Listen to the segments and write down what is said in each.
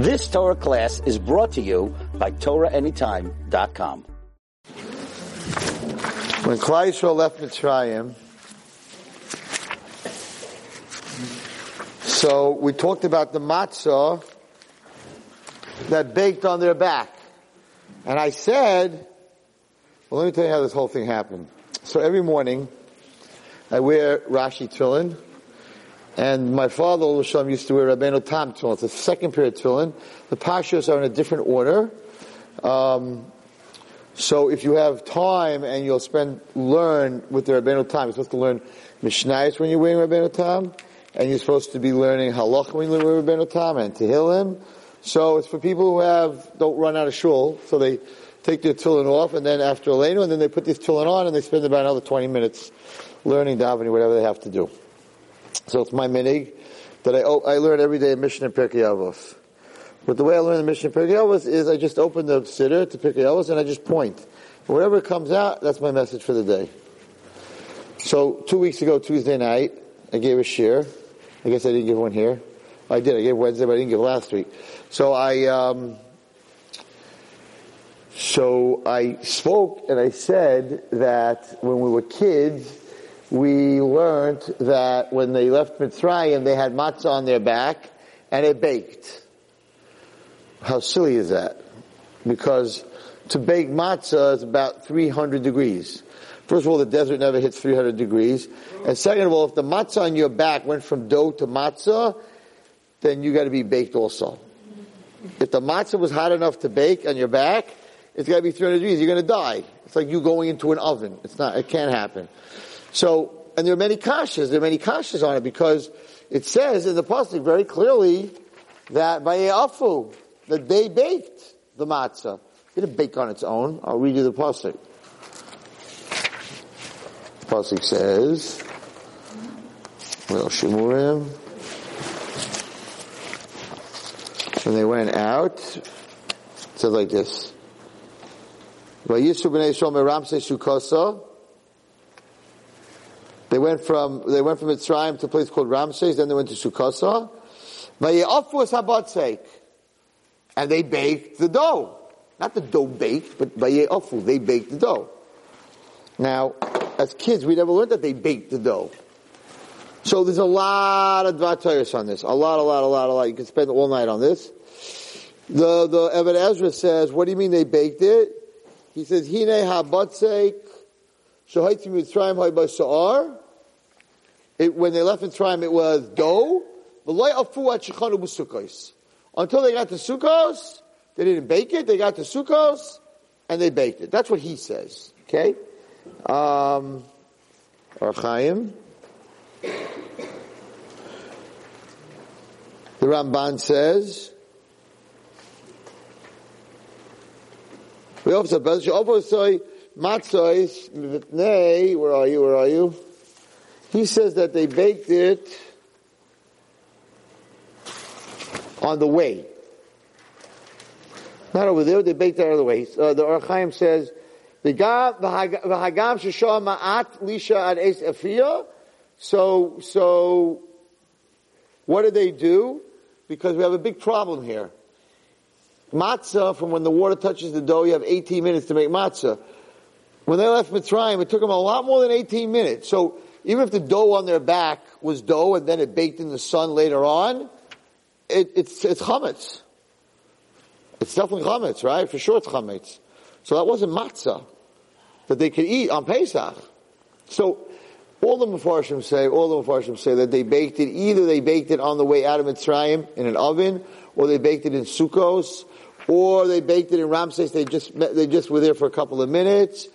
This Torah class is brought to you by TorahAnytime.com. When Yisrael left Mitzrayim, so we talked about the matzah that baked on their back. And I said, well, let me tell you how this whole thing happened. So every morning, I wear Rashi tefillin, and my father, Shalom, used to wear Rabbeinu Tam tefillin. It's the second pair of tefillin. The pashas are in a different order. Um, so if you have time and you'll spend, learn with the Rabbeinu Tam, you're supposed to learn Mishnayos when you're wearing Rabbeinu Tam, and you're supposed to be learning Halach when you're wearing Rabbeinu Tam, and Tehillim. So it's for people who have, don't run out of shul, so they take their tefillin off, and then after Elenu, and then they put this tefillin on, and they spend about another 20 minutes learning davening, whatever they have to do. So it's my minhag that I, I learn every day a Mishnah in Pirkei Avos. But the way I learn the Mishnah in Pirkei Avos is I just open the sitter to Pirkei Avos and I just point. Whatever comes out, that's my message for the day. So two weeks ago, Tuesday night, I gave a shiur. I guess I didn't give one here. I did. I gave Wednesday, but I didn't give last week. So I, um, so I spoke and I said that when we were kids, we learned that when they left Mitzrayim, they had matzah on their back and it baked. How silly is that? Because to bake matzah is about 300 degrees. First of all, the desert never hits 300 degrees. And second of all, if the matzah on your back went from dough to matzah, then you gotta be baked also. If the matzah was hot enough to bake on your back, it's gotta be 300 degrees. You're gonna die. It's like you going into an oven. It's not, it can't happen. So, and there are many kashas, there are many kashas on it because it says in the pasuk very clearly that by afu that they baked the matzah. It didn't bake on its own. I'll read you the pasuk. Pasuk says, well, Shemurim. When they went out, it says like this. Vayisu b'nei Yisrael meramse sukasa. They went from they went from Mitzrayim to a place called Ramses. Then they went to. Vaye'afu was habatzek, and they baked the dough. Not the dough baked, but vaye'afu they baked the dough. Now, as kids, we never learned that they baked the dough. So there's a lot of dvatayos on this. A lot, a lot, a lot, a lot. You can spend all night on this. The the Ibn Ezra says, "What do you mean they baked it?" He says, "Hine habatzek." It, when they left Mitzrayim, it was dough. Until they got to Sukkos, they didn't bake it. They got to Sukkos, and they baked it. That's what he says. Okay? Um, Ohr HaChaim. The Ramban says, we also say matzos v'tnei, where are you, where are you? He says that they baked it on the way. Not over there, they baked it out of the way. Uh, the Ohr HaChaim says, the Hagam Shishah Ma'at Lisha Ad Es Afiyah. So, so, what did they do? Because we have a big problem here. Matzah, from when the water touches the dough, you have 18 minutes to make matzah. When they left Mitzrayim, it took them a lot more than 18 minutes. So even if the dough on their back was dough and then it baked in the sun later on, it, it's, it's chametz. It's definitely chametz, right? For sure it's chametz. So that wasn't matzah that they could eat on Pesach. So all the Mepharshim say, all the Mepharshim say that they baked it, either they baked it on the way out of Mitzrayim in an oven, or they baked it in Sukkos, or they baked it in Ramses, they just, they just were there for a couple of minutes,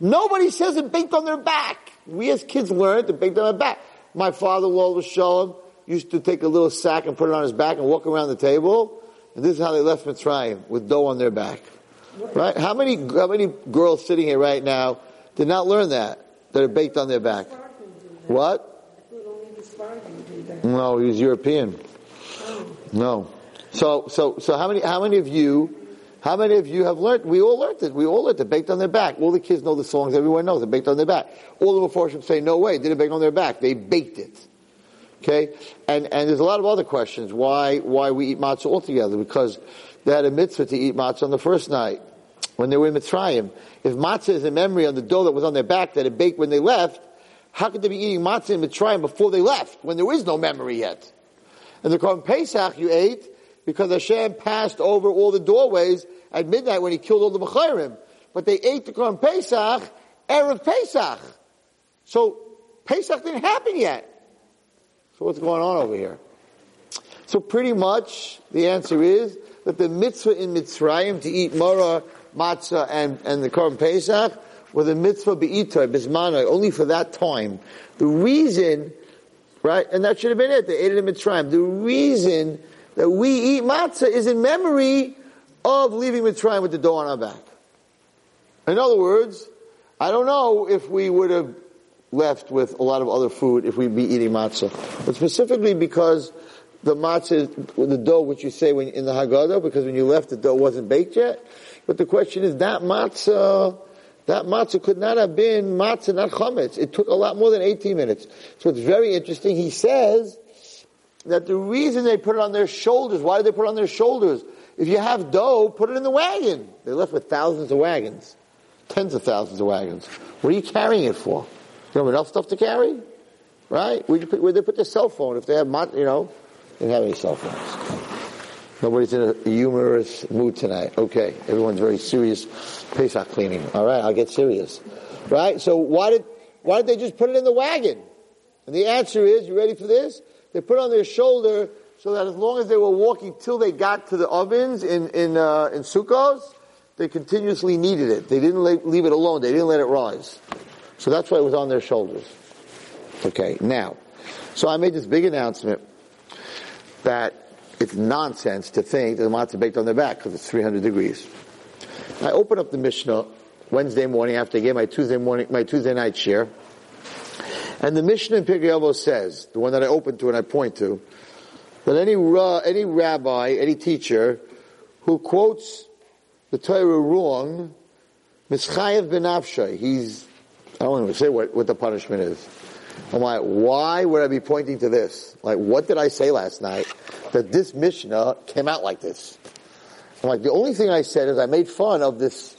Nobody says it baked on their back. We as kids learned it baked on their back. My father-in-law was showing, used to take a little sack and put it on his back and walk around the table. And this is how they left Mitzrayim, with dough on their back. Right? How many, how many girls sitting here right now did not learn that? That are baked on their back? What? No, he's European. No. So, so, so how many, how many of you how many of you have learned? We all learned it. We all learned it. Baked on their back. All the kids know the songs. Everyone knows it. Baked on their back. All the Mepharshim say, no way. Did it bake on their back. They baked it. Okay? And, and there's a lot of other questions why, why we eat matzah altogether, because they had a mitzvah to eat matzah on the first night, when they were in Mitzrayim. If matzah is a memory on the dough that was on their back that it baked when they left, how could they be eating matzah in Mitzrayim before they left, when there is no memory yet? And the Korban Pesach you ate because Hashem passed over all the doorways at midnight when he killed all the Bechorim. But they ate the Korban Pesach, Erev Pesach. So Pesach didn't happen yet. So what's going on over here? So pretty much the answer is that the mitzvah in Mitzrayim to eat Maror, Matzah, and, and the Korban Pesach were the mitzvah be'itoy, bismanoi, only for that time. The reason, right, and that should have been it, they ate it in Mitzrayim. The reason that we eat matzah is in memory of leaving Mitzrayim with the dough on our back. In other words, I don't know if we would have left with a lot of other food if we'd be eating matzah. But specifically because the matzah, the dough, which you say when in the Haggadah, because when you left the dough wasn't baked yet. But the question is that matzah, that matzah could not have been matzah, not chametz. It took a lot more than 18 minutes. So it's very interesting. He says that the reason they put it on their shoulders, why did they put it on their shoulders? If you have dough, put it in the wagon. They left with thousands of wagons. Tens of thousands of wagons. What are you carrying it for? You have enough stuff to carry? Right? Where'd, you put, where'd they put their cell phone if they have, you know, they don't have any cell phones. Nobody's in a humorous mood tonight. Okay. Everyone's very serious. Pesach cleaning. Alright, I'll get serious. Right? So why did, why did they just put it in the wagon? And the answer is, you ready for this? They put it on their shoulder so that as long as they were walking till they got to the ovens in, in, uh, in Sukkos, they continuously needed it. They didn't leave it alone. They didn't let it rise. So that's why it was on their shoulders. Okay, now, so I made this big announcement that it's nonsense to think that the matzah baked on their back because it's 300 degrees. I open up the Mishnah Wednesday morning after I gave my Tuesday morning, my Tuesday night share, and the Mishnah in Pirkei says, the one that I open to and I point to, that any any rabbi, any teacher who quotes the Torah wrong, mischayev benafshay, he's I don't even say what, what the punishment is. I'm like, why would I be pointing to this? Like, what did I say last night that this Mishnah came out like this? I'm like, the only thing I said is I made fun of this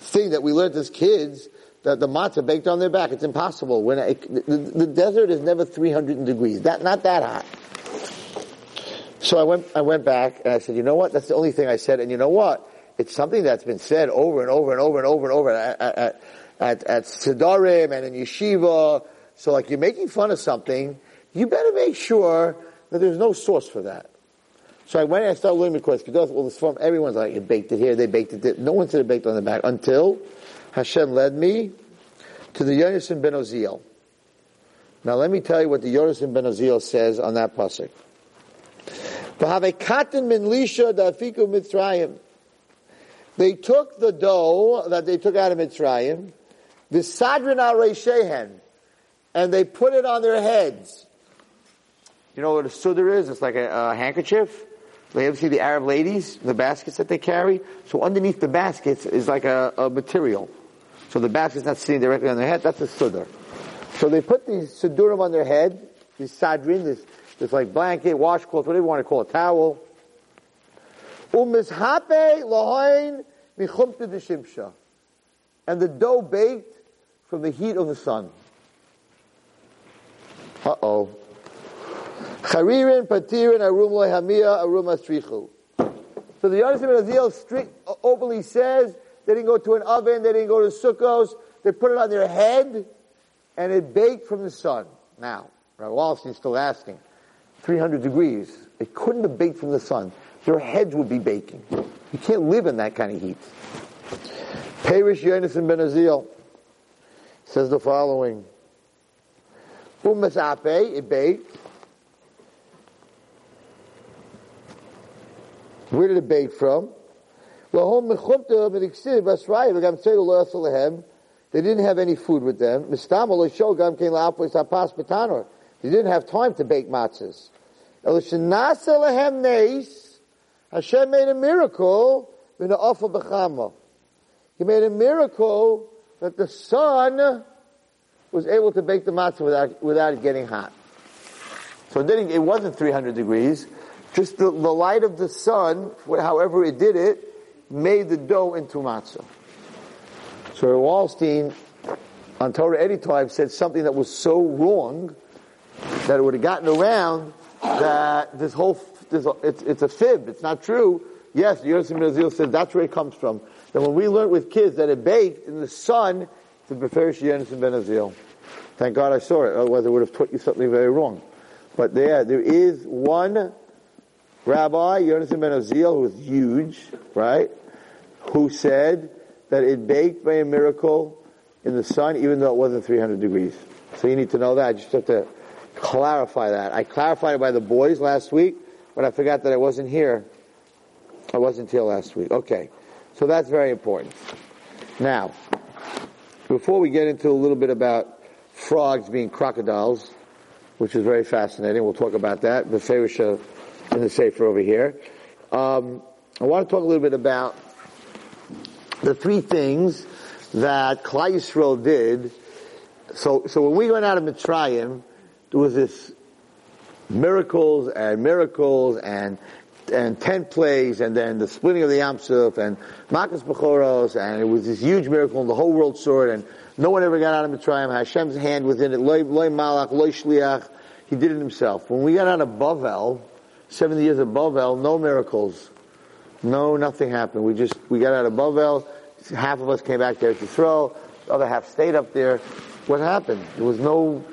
thing that we learned as kids that the matzah baked on their back. It's impossible. When the, the, desert is never 300 degrees. That not that hot. So I went I went back and I said, you know what? That's the only thing I said. And you know what? It's something that's been said over and over and over and over and over at, at, at, at Sidarim and in Yeshiva. So like you're making fun of something, you better make sure that there's no source for that. So I went and I started learning because because all this form, everyone's like, you baked it here, they baked it there. No one said it baked on the back until Hashem led me to the Yonasan ben Uziel. Now let me tell you what the Yonasan ben Uziel says on that pasuk. They took the dough that they took out of Mitzrayim, the Sadrin al and they put it on their heads. You know what a sudar is? It's like a, a handkerchief. They ever see the Arab ladies, the baskets that they carry? So underneath the baskets is like a, a material. So the basket's not sitting directly on their head, that's a sudar. So they put these sudurim on their head, these sadrin, this, this like blanket, washcloth, whatever you want to call it, towel. Umizhape michumta de And the dough baked from the heat of the sun. Uh-oh. Charirin, patirin, arum hamia, arum astrichu. So the Uziel strict, openly says they didn't go to an oven, they didn't go to sukkos, they put it on their head, and it baked from the sun. Now, Rabbi Wallerstein's still asking, 300 degrees, it couldn't have baked from the sun. Their heads would be baking. You can't live in that kind of heat. Perish Yonasan ben Uziel says the following. Umasape, it baked. Where did it bake from? They didn't have any food with them. They didn't have time to bake matzahs. Hashem made a miracle in the offer b'chama. He made a miracle that the sun was able to bake the matzah without, without it getting hot. So it, didn't, it wasn't 300 degrees. Just the, the light of the sun, however it did it, made the dough into matzah. So Wallerstein on Torah Anytime said something that was so wrong that it would have gotten around that this whole, this, it's, it's a fib, it's not true. Yes, Yosef Brazil says that's where it comes from. Then when we learned with kids that it baked in the sun, to prefer Yonason Ben Uziel. Thank God I saw it, otherwise I would have taught you something very wrong. But there, there is one rabbi, Yonason Ben Uziel, who is huge, right? Who said that it baked by a miracle in the sun, even though it wasn't 300 degrees. So you need to know that. I just have to clarify that. I clarified it by the boys last week, but I forgot that I wasn't here. I wasn't here last week. Okay. So that's very important. Now, before we get into a little bit about frogs being crocodiles, which is very fascinating, we'll talk about that, the Ferisha in the Sefer over here. Um, I want to talk a little bit about the three things that Yisrael did. So, so when we went out of Mitzrayim, there was this miracles and miracles and and ten plagues, and then the splitting of the Yam Suf, and Makas Bechoros, and it was this huge miracle, and the whole world saw it, and no one ever got out of Mitzrayim. Hashem's hand was in it. Loy malach, loy shliach. He did it himself. When we got out of Bavel, 70 years of Bavel, no miracles. No, nothing happened. We just, we got out of Bavel, half of us came back there to throw, the other half stayed up there. What happened? There was no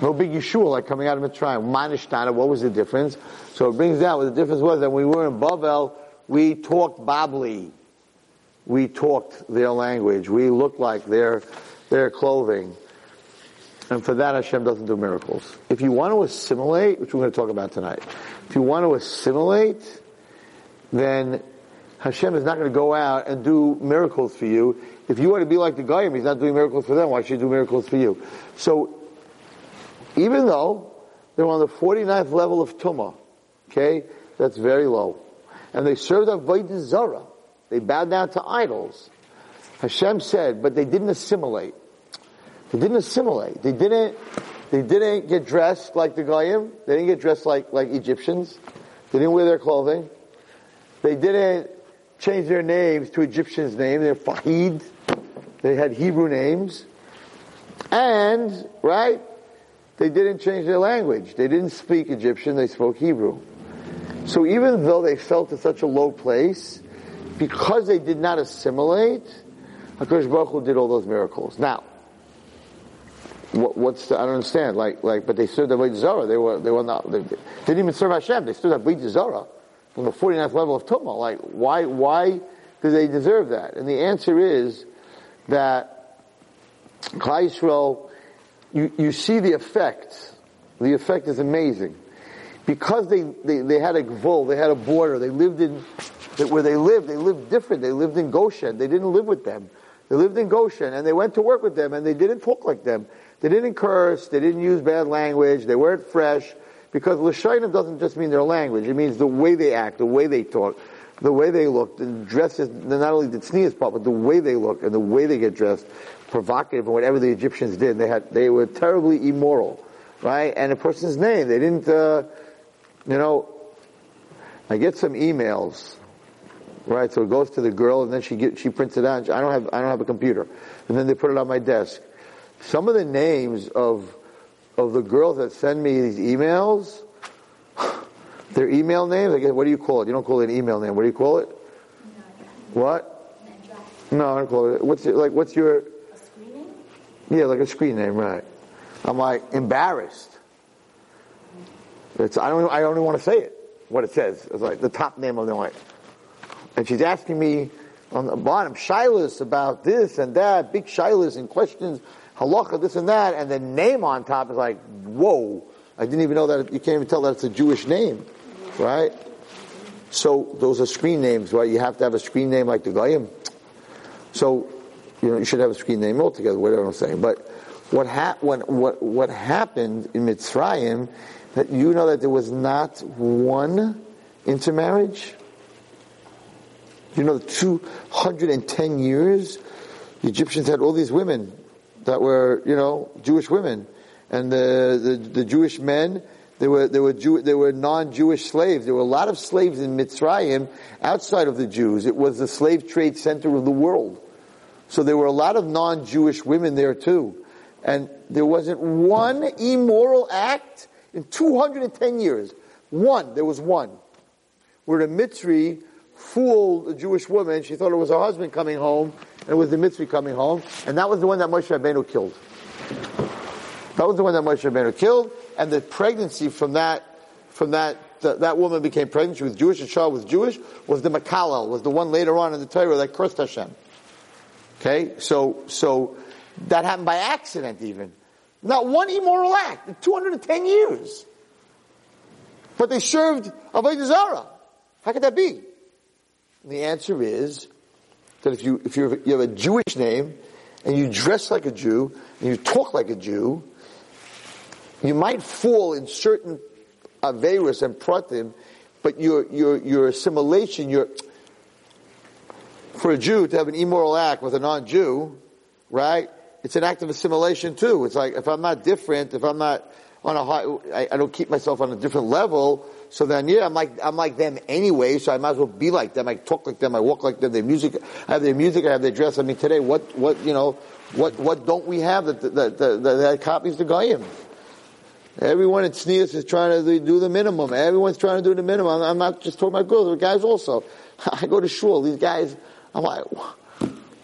no big Yeshua like coming out of Mitzrayim. Manishtana, what was the difference? So it brings out what the difference was that when we were in Bavel, we talked Babli. We talked their language. We looked like their, their clothing. And for that, Hashem doesn't do miracles. If you want to assimilate, which we're going to talk about tonight, if you want to assimilate, then Hashem is not going to go out and do miracles for you. If you want to be like the Goyim, He's not doing miracles for them. Why should He do miracles for you? So even though they're on the 49th level of Tumah. Okay? That's very low. And they served Avodah Zara. They bowed down to idols. Hashem said, but they didn't assimilate. They didn't assimilate. They didn't, they didn't get dressed like the Goyim. They didn't get dressed like, like Egyptians. They didn't wear their clothing. They didn't change their names to Egyptians' names. They're Fahid. They had Hebrew names. And, right, they didn't change their language. They didn't speak Egyptian, they spoke Hebrew. So even though they fell to such a low place, because they did not assimilate, HaKadosh Baruch Hu did all those miracles. Now, what, what's the, I don't understand. Like, like, but they served Avodah Zarah. They were, they were not, they, they didn't even serve Hashem. They stood Avodah Zarah from the 49th level of Tumah. Like, why, why do they deserve that? And the answer is that Klal Yisrael you, you see the effect. The effect is amazing. Because they, they, they had a gvul, they had a border, they lived in, where they lived, they lived different. They lived in Goshen. They didn't live with them. They lived in Goshen and they went to work with them and they didn't talk like them. They didn't curse, they didn't use bad language, they weren't fresh. Because Lashonim doesn't just mean their language, it means the way they act, the way they talk, the way they look, the dresses, not only the tznius part, but the way they look and the way they get dressed provocative and whatever the Egyptians did. They had, they were terribly immoral, right? And a person's name, they didn't, uh, you know, I get some emails, right? So it goes to the girl and then she get, she prints it out. I don't have, I don't have a computer. And then they put it on my desk. Some of the names of, of the girls that send me these emails, their email names, I guess, what do you call it? You don't call it an email name. What do you call it? What? No, I don't call it. What's your, like, what's your, A screen name? yeah, like a screen name, right. I'm like embarrassed. It's, I don't, I don't even want to say it, what it says. It's like the top name of the like. And she's asking me on the bottom, shilas about this and that, big shilas and questions, halacha, this and that, and the name on top is like, whoa, I didn't even know that, you can't even tell that it's a Jewish name, right? So those are screen names, right? You have to have a screen name like the Goyim. So you know, you should have a screen name altogether, whatever I'm saying. But what, ha- what, what, what happened in Mitzrayim, that you know that there was not one intermarriage? You know, 210 years, the Egyptians had all these women that were, you know, Jewish women. And the, the, the Jewish men There were, there were Jew, there were non-Jewish slaves. There were a lot of slaves in Mitzrayim outside of the Jews. It was the slave trade center of the world. So there were a lot of non-Jewish women there too. And there wasn't one immoral act in 210 years. One. There was one. Where the Mitzri fooled a Jewish woman. She thought it was her husband coming home, and it was the Mitzri coming home. And that was the one that Moshe Rabbeinu killed. That was the one that Moshe Rabbeinu killed, and the pregnancy from that, from that, that, that woman became pregnant. She was Jewish, the child was Jewish. Was the Makalel, was the one later on in the Torah that cursed Hashem. Okay, so so that happened by accident, even. Not one immoral act in 210 years. But they served Avodah Zarah. How could that be? And the answer is that if you if you you have a Jewish name and you dress like a Jew and you talk like a Jew, you might fall in certain Averis and Pratim, but your, your, your assimilation, your, for a Jew to have an immoral act with a non-Jew, right? It's an act of assimilation too. It's like, if I'm not different, if I'm not on a high, I, I don't keep myself on a different level, so then, yeah, I'm like, I'm like them anyway, so I might as well be like them. I talk like them, I walk like them, their music, I have their music, I have their dress. I mean, today, what, what, you know, what, what don't we have that, that, that, that, copies the Goyim? Everyone at Tznius is trying to do the minimum. Everyone's trying to do the minimum. I'm not just talking about girls, but guys also. I go to shul, these guys, I'm like,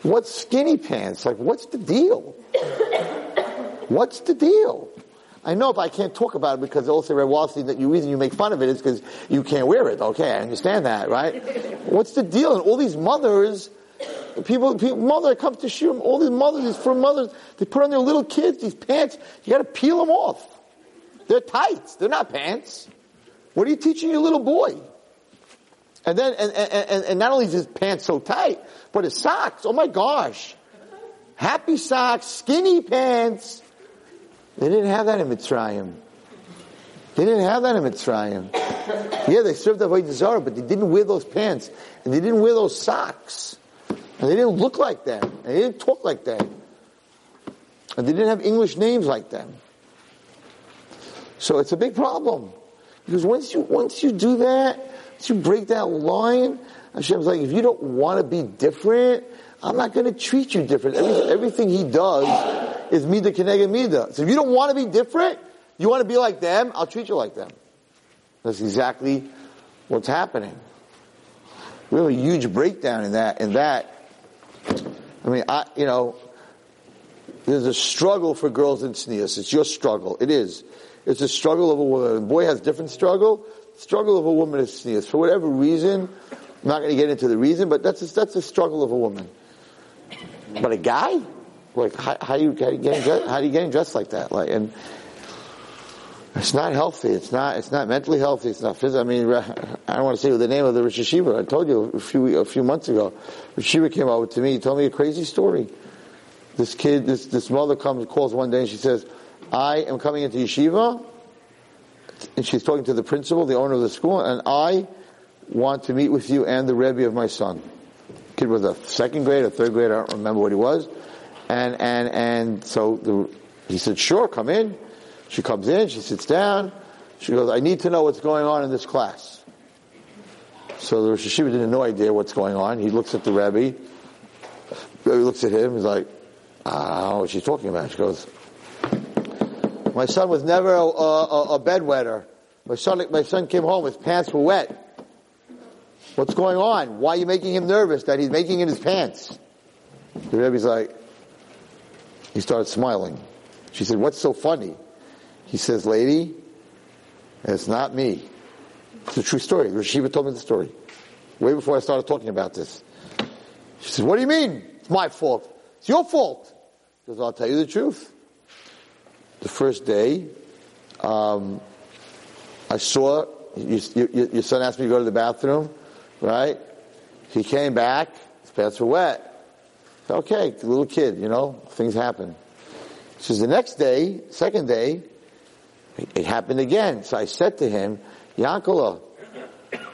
what's skinny pants? Like, what's the deal? What's the deal? I know but I can't talk about it because also Reb Wallerstein that the reason you make fun of it is because you can't wear it. Okay, I understand that, right? What's the deal? And all these mothers, people, people mother comes to shul, all these mothers, these for mothers, they put on their little kids these pants. You got to peel them off. They're tights. They're not pants. What are you teaching your little boy? And then, and, and, and not only is his pants so tight, but his socks. Oh my gosh. Happy socks, skinny pants. They didn't have that in Mitzrayim. They didn't have that in Mitzrayim. Yeah, they served the Avodah Zarah, but they didn't wear those pants. And they didn't wear those socks. And they didn't look like them. And they didn't talk like them. And they didn't have English names like them. So it's a big problem. Because once you, once you do that, once you break that line, Hashem's like, if you don't want to be different, I'm not going to treat you different. Everything, everything he does is mida kenega mida. So if you don't want to be different, you want to be like them, I'll treat you like them. That's exactly what's happening. We have a huge breakdown in that, in that. I mean, I, you know, there's a struggle for girls in tznius. It's your struggle. It is. It's a struggle of a woman. A boy has different struggle. struggle of a woman is tznius. For whatever reason, I'm not going to get into the reason, but that's a, that's a struggle of a woman. But a guy, like how, how you how you getting dressed, how you getting dressed like that? Like and it's not healthy. It's not. It's not mentally healthy. It's not physical. I mean, I don't want to say the name of the Rosh Hashiva. I told you a few a few months ago. Rosh came over to me. He told me a crazy story. This kid, this this mother comes calls one day and she says, "I am coming into yeshiva," and she's talking to the principal, the owner of the school, and I want to meet with you and the rebbe of my son. Kid was a second grade or third grade. I don't remember what he was. And and and so the, he said, "Sure, come in." She comes in. She sits down. She goes, "I need to know what's going on in this class." So the Rosh Hashiva didn't have no idea what's going on. He looks at the Rebbe. The Rebbe looks at him. He's like, ah, "I don't know what she's talking about." She goes, "My son was never a, a, a bedwetter. My son, my son came home. His pants were wet. What's going on? Why are you making him nervous that he's making in his pants?" The Rebbe's like, he started smiling. She said, "What's so funny?" He says, "Lady, it's not me." It's a true story. Rosh told me the story way before I started talking about this. She says, "What do you mean? It's my fault. It's your fault." Because I'll tell you the truth. The first day, um, I saw you, you, your son asked me to go to the bathroom, right? He came back. His pants were wet. Okay, little kid, you know, things happen. So the next day, second day, it happened again. So I said to him, Yankala,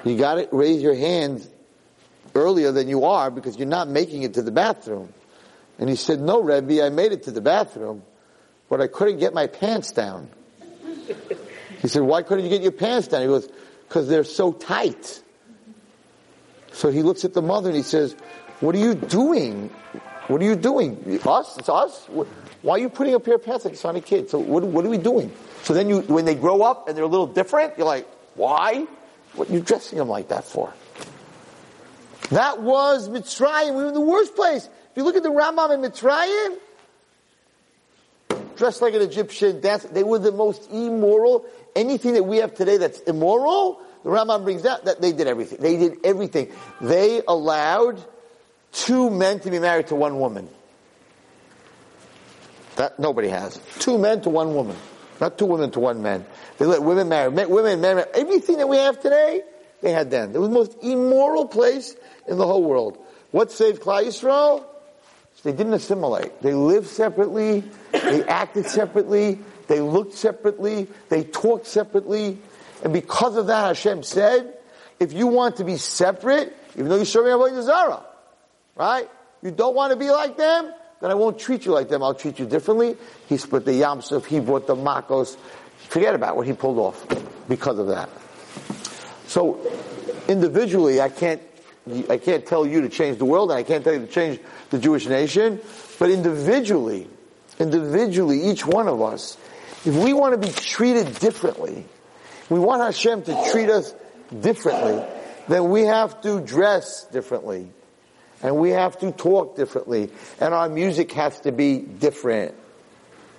you gotta raise your hand earlier than you are because you're not making it to the bathroom. And he said, no, Rebbe, I made it to the bathroom, but I couldn't get my pants down. He said, why couldn't you get your pants down? He goes, because they're so tight. So he looks at the mother and he says, what are you doing? What are you doing? Us? It's us? Why are you putting a pair pants like a kid? So what, what are we doing? So then you, when they grow up and they're a little different, you're like, why? What are you dressing them like that for? That was Mitzrayim. We were in the worst place. If you look at the Rambam in Mitzrayim, dressed like an Egyptian, dance, they were the most immoral. Anything that we have today that's immoral, the Rambam brings out that they did everything. They did everything. They allowed two men to be married to one woman. That nobody has. Two men to one woman. Not two women to one man. They let women marry. Women, men, everything that we have today, they had then. It was the most immoral place in the whole world. What saved Klal Yisrael? They didn't assimilate. They lived separately. They acted separately. They looked separately. They talked separately. And because of that, Hashem said, if you want to be separate, even though you're serving Avodah Zarah, right? You don't want to be like them, then I won't treat you like them. I'll treat you differently. He split the Yamsuf. He brought the Makos. Forget about what he pulled off because of that. So individually, I can't I can't tell you to change the world, and I can't tell you to change the Jewish nation, but individually, individually, each one of us, if we want to be treated differently, we want Hashem to treat us differently, then we have to dress differently. And we have to talk differently. And our music has to be different.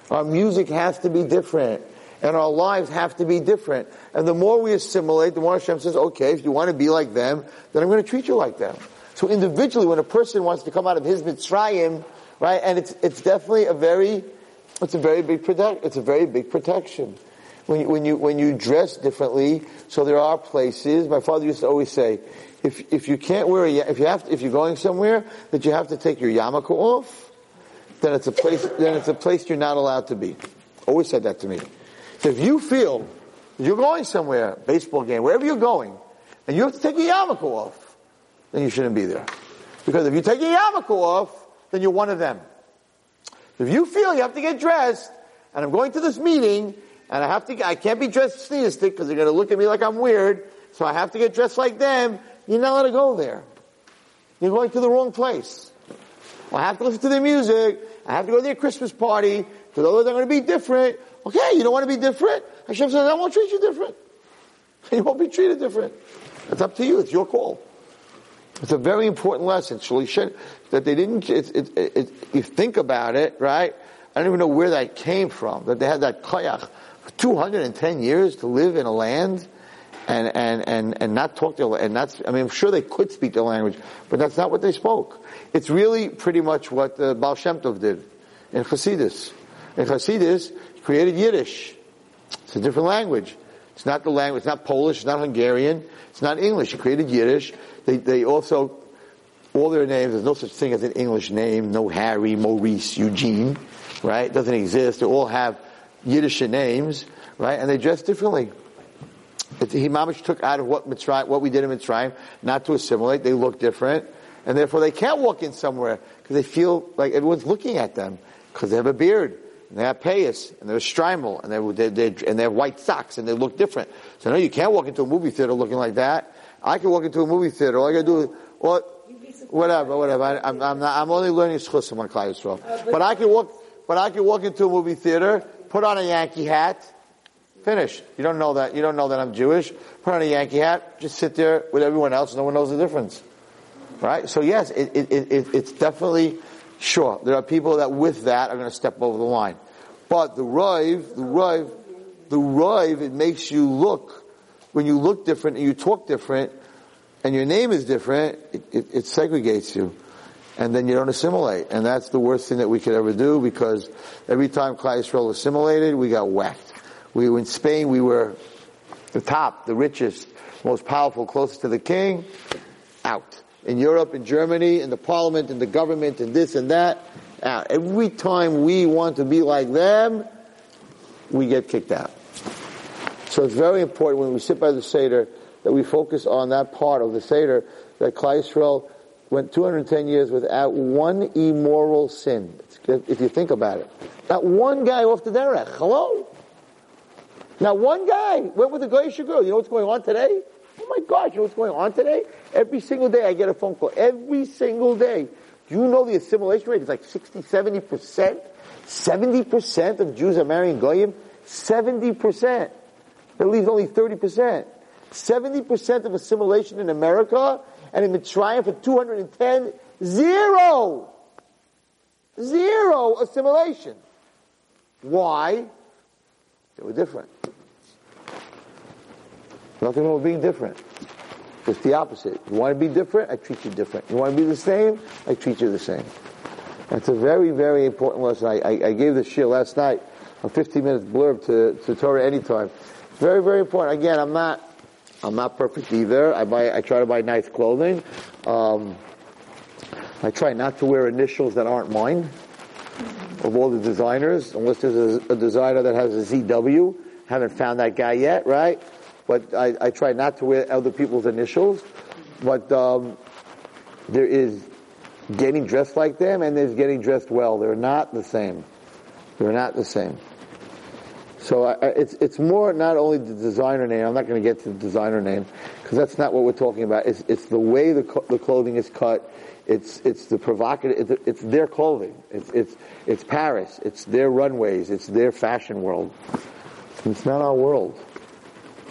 Our music has to be different and our lives have to be different. And the more we assimilate, the more Hashem says, okay, if you want to be like them, then I'm going to treat you like them. So individually, when a person wants to come out of his Mitzrayim, right, and it's, it's definitely a very, it's a very big protect, it's a very big protection. When you, when you, when you dress differently, so there are places, my father used to always say, if, if you can't wear a, if you have to, if you're going somewhere that you have to take your yarmulke off, then it's a place, then it's a place you're not allowed to be. Always said that to me. So if you feel you're going somewhere, baseball game, wherever you're going, and you have to take your yarmulke off, then you shouldn't be there. Because if you take your yarmulke off, then you're one of them. If you feel you have to get dressed, and I'm going to this meeting, and I have to, I can't be dressed stick because they're going to look at me like I'm weird, so I have to get dressed like them, you're not allowed to go there. You're going to the wrong place. I have to listen to their music, I have to go to their Christmas party, because otherwise they're going to be different, Okay, you don't want to be different? Hashem says, I won't treat you different. You won't be treated different. It's up to you. It's your call. It's a very important lesson. That they didn't, it, it, it, you think about it, right? I don't even know where that came from. That they had that koyach 210 years to live in a land and, and, and, and not talk their, and that's, I mean, I'm sure they could speak their language, but that's not what they spoke. It's really pretty much what the Baal Shem Tov did in Hasidus. In Hasidus, created Yiddish. It's a different language. It's not the language, it's not Polish, it's not Hungarian, it's not English. He created Yiddish. They, they also, all their names, there's no such thing as an English name, no Harry, Maurice, Eugene, right? It doesn't exist. They all have Yiddish names, right? And they dress differently. He mamish took out of what Mitzrayim, what we did in Mitzrayim, not to assimilate. They look different, and therefore they can't walk in somewhere because they feel like everyone's looking at them because they have a beard and they have payas, and they're shtreimel, and they, they, they, and they have white socks, and they look different. So no, you can't walk into a movie theater looking like that. I can walk into a movie theater. All I gotta do is, well, whatever, whatever. I, am I'm, not, I'm only learning on Klal Yisrael. Uh, but I can walk, but I can walk into a movie theater, put on a Yankee hat, finish. You don't know that. You don't know that I'm Jewish. Put on a Yankee hat, just sit there with everyone else. No one knows the difference. Right? So yes, it, it, it, it's definitely Sure, there are people that with that are going to step over the line. But the Rive, the Rive, the Rive, it makes you look, when you look different and you talk different, and your name is different, it, it, it segregates you. And then you don't assimilate. And that's the worst thing that we could ever do because every time Yisrael assimilated, we got whacked. We were in Spain, we were the top, the richest, most powerful, closest to the king, out in Europe, in Germany, in the parliament, in the government, in this and that. Out. Every time we want to be like them, we get kicked out. So it's very important when we sit by the Seder that we focus on that part of the Seder that Yisrael went 210 years without one immoral sin. If you think about it. Not one guy off the derech. Hello? Now one guy went with a Goyish girl. You know what's going on today? Oh my gosh, you know what's going on today? Every single day I get a phone call. Every single day. Do you know the assimilation rate is like 60, 70%? 70% of Jews are marrying Goyim? 70%. That leaves only 30%. 70% of assimilation in America and in Mitzrayim for 210, zero. Zero assimilation. Why? They were different. Nothing wrong with being different. It's the opposite. You want to be different, I treat you different. You want to be the same, I treat you the same. That's a very, very important lesson. I, I, I gave this shiur last night, a 15 minutes blurb to, to Torah anytime. Very, very important. Again, I'm not, I'm not perfect either. I buy, I try to buy nice clothing. Um, I try not to wear initials that aren't mine of all the designers, unless there's a, a designer that has a ZW. Haven't found that guy yet, right? But I, I try not to wear other people's initials. But um, there is getting dressed like them, and there's getting dressed well. They're not the same. They're not the same. So I, it's it's more not only the designer name. I'm not going to get to the designer name because that's not what we're talking about. It's it's the way the co- the clothing is cut. It's it's the provocative. It's, it's their clothing. It's it's it's Paris. It's their runways. It's their fashion world. It's not our world.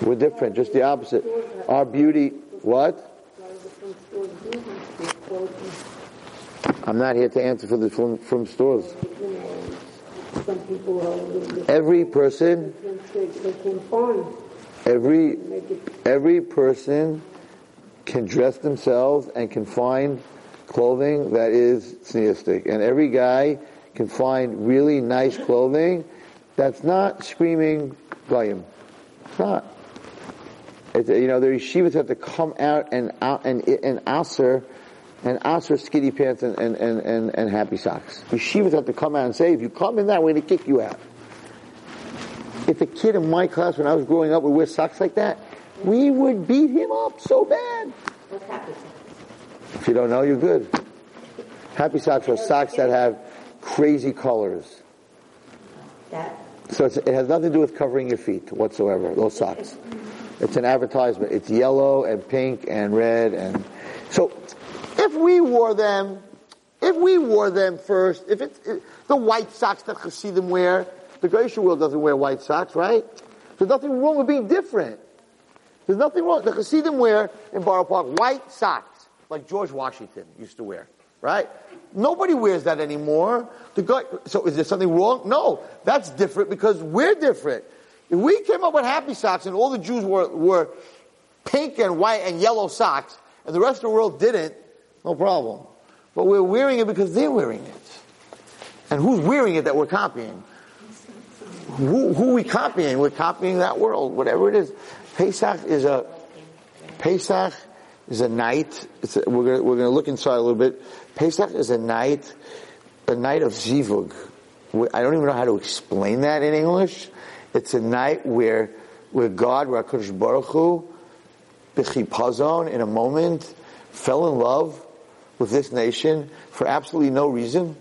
We're different. Just the opposite. Our beauty. What? I'm not here to answer for the from, from stores. Some people are a little bit, Every person, they they can every every person can dress themselves and can find clothing that is tzniistic. And every guy can find really nice clothing that's not screaming goyim. It's not. It's, you know, the yeshivas have to come out and out and and aser and aser skinny pants and, and, and, and, and happy socks. Yeshivas have to come out and say, if you come in that, we're going to kick you out. If a kid in my class when I was growing up would wear socks like that, we would beat him up so bad. what's? If you don't know, you're good. Happy socks are socks that have crazy colors. That, So it has nothing to do with covering your feet whatsoever, those socks. It's an advertisement. It's yellow and pink and red and, so if we wore them, if we wore them first, if it's the white socks that Hasidim wear, the Geisha world doesn't wear white socks, right? There's nothing wrong with being different. There's nothing wrong. The Hasidim wear in Borough Park white socks, like George Washington used to wear, right? Nobody wears that anymore. The guy, so is there something wrong? No, that's different because we're different. If we came up with happy socks and all the Jews were, were pink and white and yellow socks, and the rest of the world didn't, no problem. But we're wearing it because they're wearing it. And who's wearing it that we're copying? Who, who are we copying? We're copying that world, whatever it is. Pesach is a, Pesach is a night. A, we're gonna, we're gonna look inside a little bit. Pesach is a night, a night of zivug. I don't even know how to explain that in English. It's a night where, where God, HaKadosh Baruch Hu, in a moment, fell in love with this nation for absolutely no reason.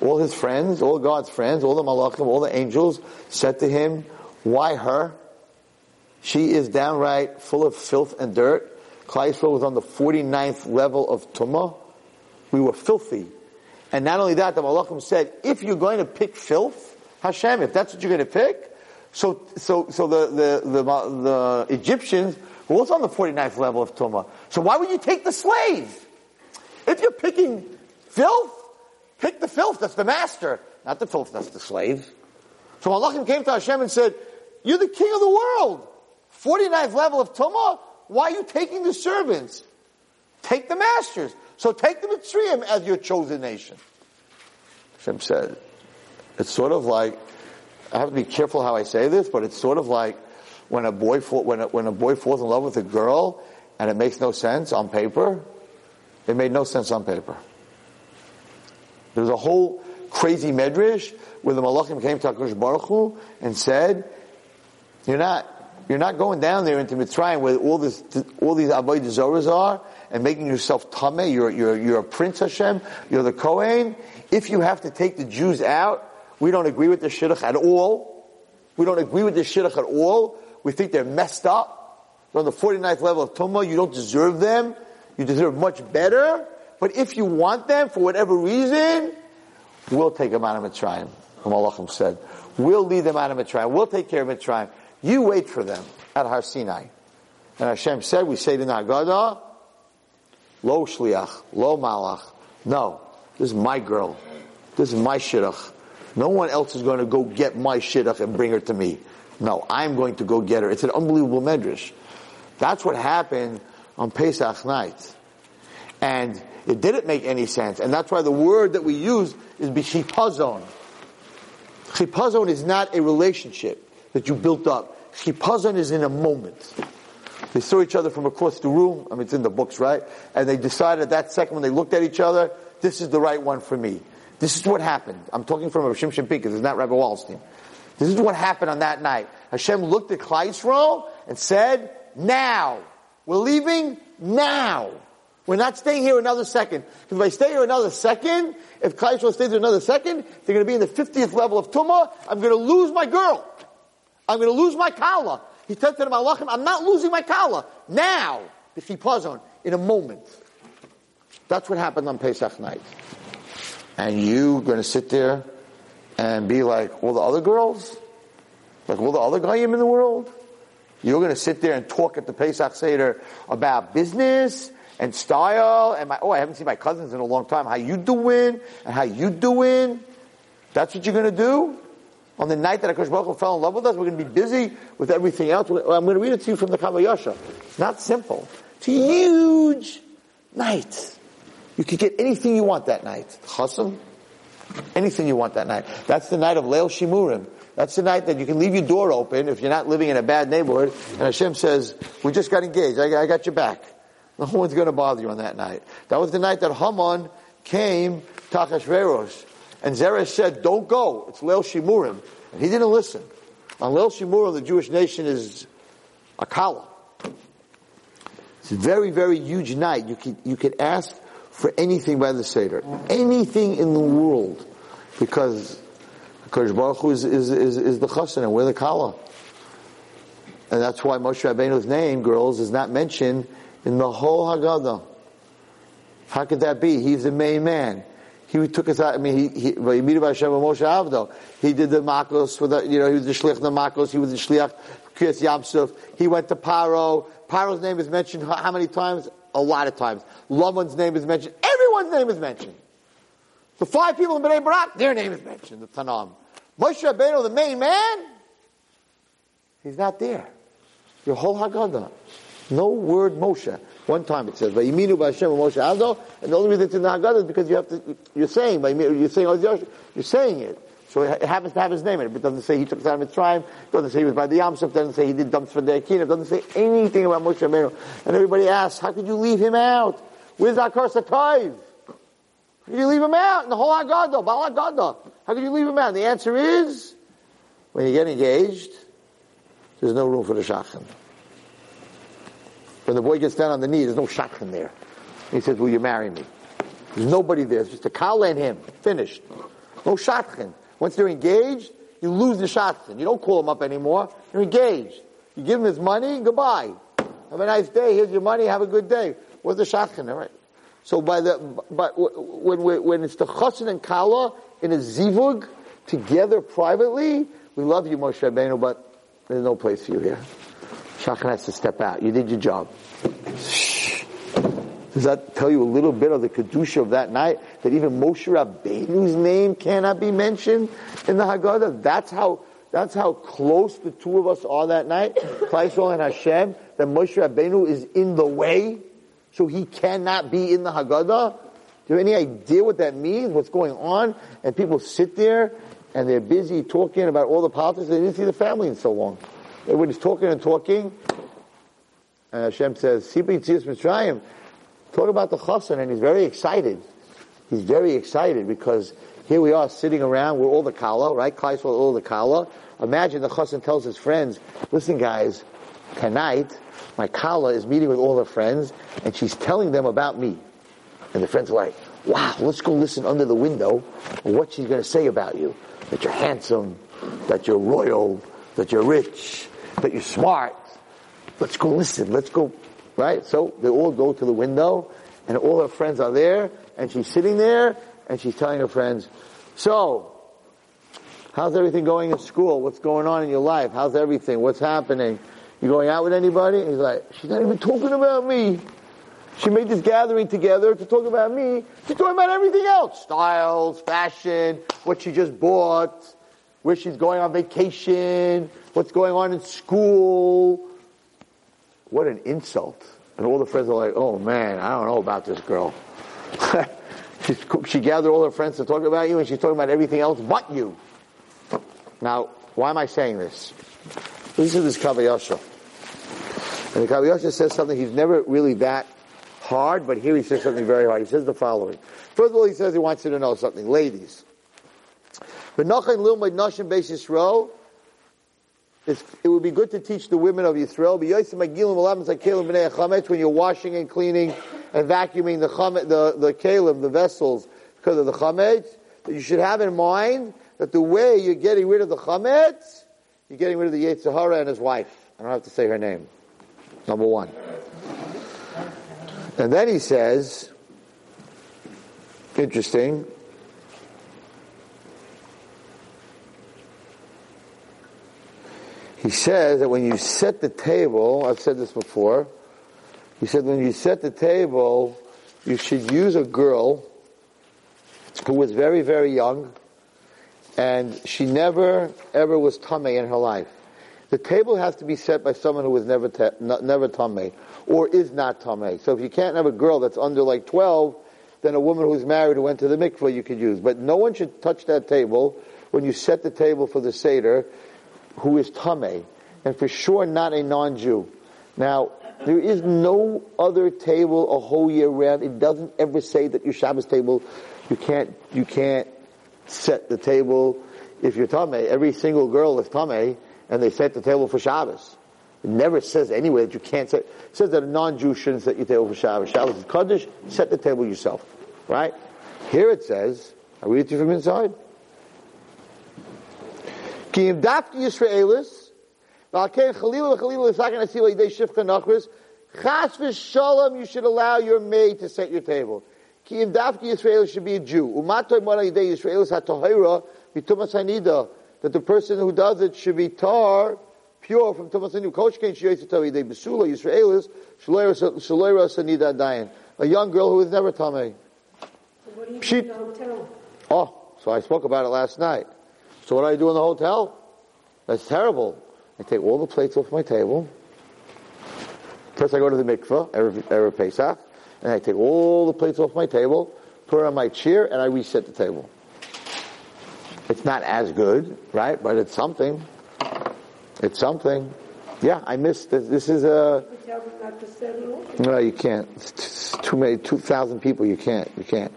All his friends, all God's friends, all the malachim, all the angels said to him, why her? She is downright full of filth and dirt. Yisrael was on the 49th level of Tumah. We were filthy. And not only that, the Malachim said, if you're going to pick filth, Hashem, if that's what you're going to pick, so, so, so the, the, the, the Egyptians were also on the 49th level of Tumah. So why would you take the slave? If you're picking filth, pick the filth, that's the master, not the filth, that's the slave. So Malachim came to Hashem and said, you're the king of the world. 49th level of Tumah, why are you taking the servants? Take the masters. So take the Mitzrayim as your chosen nation. Hashem said, it's sort of like, I have to be careful how I say this, but it's sort of like when a boy, when a, when a boy falls in love with a girl and it makes no sense on paper. It made no sense on paper. There's a whole crazy medrash where the Malachim came to HaKadosh Baruch Hu and said, you're not, you're not going down there into Mitzrayim where all this, all these Avodah Zoras are and making yourself Tameh. You're, you're, you're a prince Hashem. You're the Kohen. If you have to take the Jews out, we don't agree with the Shidduch at all. We don't agree with the shidduch at all. We think they're messed up. They're on the 49th level of tumah. You don't deserve them. You deserve much better. But if you want them for whatever reason, we'll take them out of Mitzrayim. Malachim said, we'll lead them out of Mitzrayim. We'll take care of Mitzrayim. You wait for them at Har Sinai. And Hashem said, we say to Nagada, Lo shliach, lo malach. No, this is my girl. This is my shidduch. No one else is going to go get my shidduch and bring her to me. No, I'm going to go get her. It's an unbelievable medrash. That's what happened on Pesach night. And it didn't make any sense. And that's why the word that we use is b'chipazon. Chipazon is not a relationship that you built up. Chipazon is in a moment. They saw each other from across the room. I mean, it's in the books, right? And they decided at that second when they looked at each other, this is the right one for me. This is what happened. I'm talking from a Shimshon because It's not Rabbi Wallerstein. This is what happened on that night. Hashem looked at Yisrael and said, now. We're leaving now. We're not staying here another second. Because If I stay here another second, if Klal Yisrael stays here another second, they're going to be in the 50th level of Tumah. I'm going to lose my girl. I'm going to lose my Kala. He said to the Malachim, I'm not losing my Kala. Now. The Chipazon. In a moment. That's what happened on Pesach night. And you going to sit there and be like all the other girls? Like all the other Goyim in the world? You're going to sit there and talk at the Pesach Seder about business and style and my, oh, I haven't seen my cousins in a long time. How you doing? And how you doing? That's what you're going to do? On the night that Hakadosh Baruch fell in love with us, we're going to be busy with everything else. I'm going to read it to you from the Kav HaYashar. It's not simple. It's a huge night. You could get anything you want that night. Chasam, anything you want that night. That's the night of Leil Shimurim. That's the night that you can leave your door open if you're not living in a bad neighborhood. And Hashem says, we just got engaged. I, I got your back. No one's going to bother you on that night. That was the night that Haman came to Achashverosh. And Zeresh said, don't go. It's Leil Shimurim. And he didn't listen. On Leil Shimurim, the Jewish nation is a kala. It's a very, very huge night. You could, you could ask for anything by the Seder. Anything in the world. Because Kodesh Baruch Hu is, is, is, is the chassan and we're the kala. And that's why Moshe Rabbeinu's name, girls, is not mentioned in the whole Haggadah. How could that be? He's the main man. He took us out, I mean, he, he, Hashem Moshe Avdo. he did the makos for the, you know, he was the shlich the makos, he was the shliach, Kriyas Yamsuf. He went to Paro. Paro's name is mentioned how many times? A lot of times. Lavan's name is mentioned. Everyone's name is mentioned. The five people in Bnei Barak, their name is mentioned, the Tannaim. Moshe Rabbeinu, the main man, he's not there. Your whole Haggadah. No word Moshe. One time it says, "Vayiminu b'Hashem Moshe Avdo," and the only reason it's in the Haggadah is because you have to. You're saying, you're saying, you're saying it. So it happens to have his name in it. But it doesn't say he took time of Mitzrayim. It doesn't say he was by the. It doesn't say he did dumps for the Akin. It doesn't say anything about Moshe Rabbeinu. And everybody asks, how could you leave him out? Where's Akar Satayv? How could you leave him out in the whole Haggadah, Baal Haggadah? How could you leave him out? And the answer is, when you get engaged, there's no room for the shadchan. When the boy gets down on the knee, there's no shadchan there. He says, will you marry me? There's nobody there. It's just a kala and him. Finished. No shadchan. Once they're engaged, you lose the shadchan. You don't call him up anymore. You're engaged. You give him his money, goodbye. Have a nice day. Here's your money. Have a good day. Where's the shadchan? All right. So by the, but when, when it's the chassan and kala in a zivug together privately, we love you, Moshe Rabbeinu, but there's no place for you here. Shadchan has to step out. You did your job. Does that tell you a little bit of the kedusha of that night? That even Moshe Rabbeinu's name cannot be mentioned in the Haggadah. That's how that's how close the two of us are that night, Klal Yisrael and Hashem. That Moshe Rabbeinu is in the way, so he cannot be in the Haggadah. Do you have any idea what that means? What's going on? And people sit there and they're busy talking about all the politics. They didn't see the family in so long. Everybody's talking and talking. And Hashem says, Mitzrayim, talk about the chassan, and he's very excited. He's very excited because here we are sitting around, we're all the kala, right? Klal Yisrael, all the kala. Imagine the chassan tells his friends, listen guys, tonight, my kala is meeting with all her friends, and she's telling them about me. And the friends are like, wow, let's go listen under the window what she's going to say about you. That you're handsome, that you're royal, that you're rich, that you're smart. Let's go listen. Let's go, right? So they all go to the window and all her friends are there and she's sitting there and she's telling her friends, so, how's everything going in school? What's going on in your life? How's everything? What's happening? You going out with anybody? And he's like, she's not even talking about me. She made this gathering together to talk about me. She's talking about everything else. Styles, fashion, what she just bought, where she's going on vacation, what's going on in school. What an insult. And all the friends are like, oh man, I don't know about this girl. She gathered all her friends to talk about you and she's talking about everything else but you. Now, why am I saying this? Listen to this Kav HaYashar. And the Kav HaYashar says something, he's never really that hard, but here he says something very hard. He says the following. First of all, he says he wants you to know something. Ladies. It would be good to teach the women of Yisrael. When you're washing and cleaning and vacuuming the chametz, the the kalim, the vessels, because of the chametz, that you should have in mind that the way you're getting rid of the chametz, you're getting rid of the Yetzer Hara and his wife. I don't have to say her name. Number one. And then he says, interesting, he says that when you set the table, I've said this before, he said when you set the table, you should use a girl who was very, very young, and she never, ever was tamei in her life. The table has to be set by someone who was never, te- never tamei or is not tamei. So if you can't have a girl that's under like 12, then a woman who's married who went to the mikveh you could use. But no one should touch that table when you set the table for the Seder who is tamei. And for sure not a non-Jew. Now, there is no other table a whole year round. It doesn't ever say that your Shabbos table, you can't, you can't set the table if you're tamei. Every single girl is tamei, and they set the table for Shabbos. It never says anywhere that you can't set. It says that a non-Jew shouldn't set your table for Shabbos. Shabbos is Kaddish, set the table yourself. Right? Here it says, I read it to you from inside. Ki im dafki Yisraelis, v'alkein chalila v'chalila l'sakin asila yidei shifcha nachris, chas v'shalom you should allow your maid to set your table. Ki im dafki Israel should be a Jew. Umatoy mona yidei Yisraelis ha-tohira v'tumas hanida, that the person who does it should be tar, pure from Tumasinu. Coach Kain Shiyositavi, they Besula, Yisraelis, Shalera Sanida Dayan. A young girl who was never Tameh. What do you do in the hotel? Oh, so I spoke about it last night. So what do I do in the hotel? That's terrible. I take all the plates off my table. First I go to the mikveh, Erev, Erev Pesach, and I take all the plates off my table, put it on my chair, and I reset the table. It's not as good, right? But it's something. It's something. Yeah, I missed this. This is a. No, you can't. It's too many, two thousand people. You can't. You can't.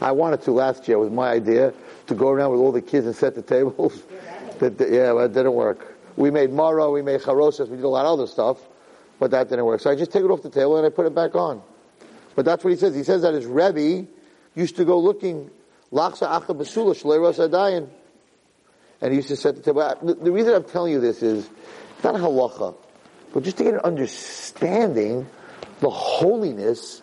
I wanted to last year. It was my idea to go around with all the kids and set the tables. But yeah, but it didn't work. We made maror, we made charosas, we did a lot of other stuff, but that didn't work. So I just take it off the table and I put it back on. But that's what he says. He says that his Rebbe used to go looking, lachsa acha basula. And he used to set the table. The, reason I'm telling you this is, not halacha, but just to get an understanding the holiness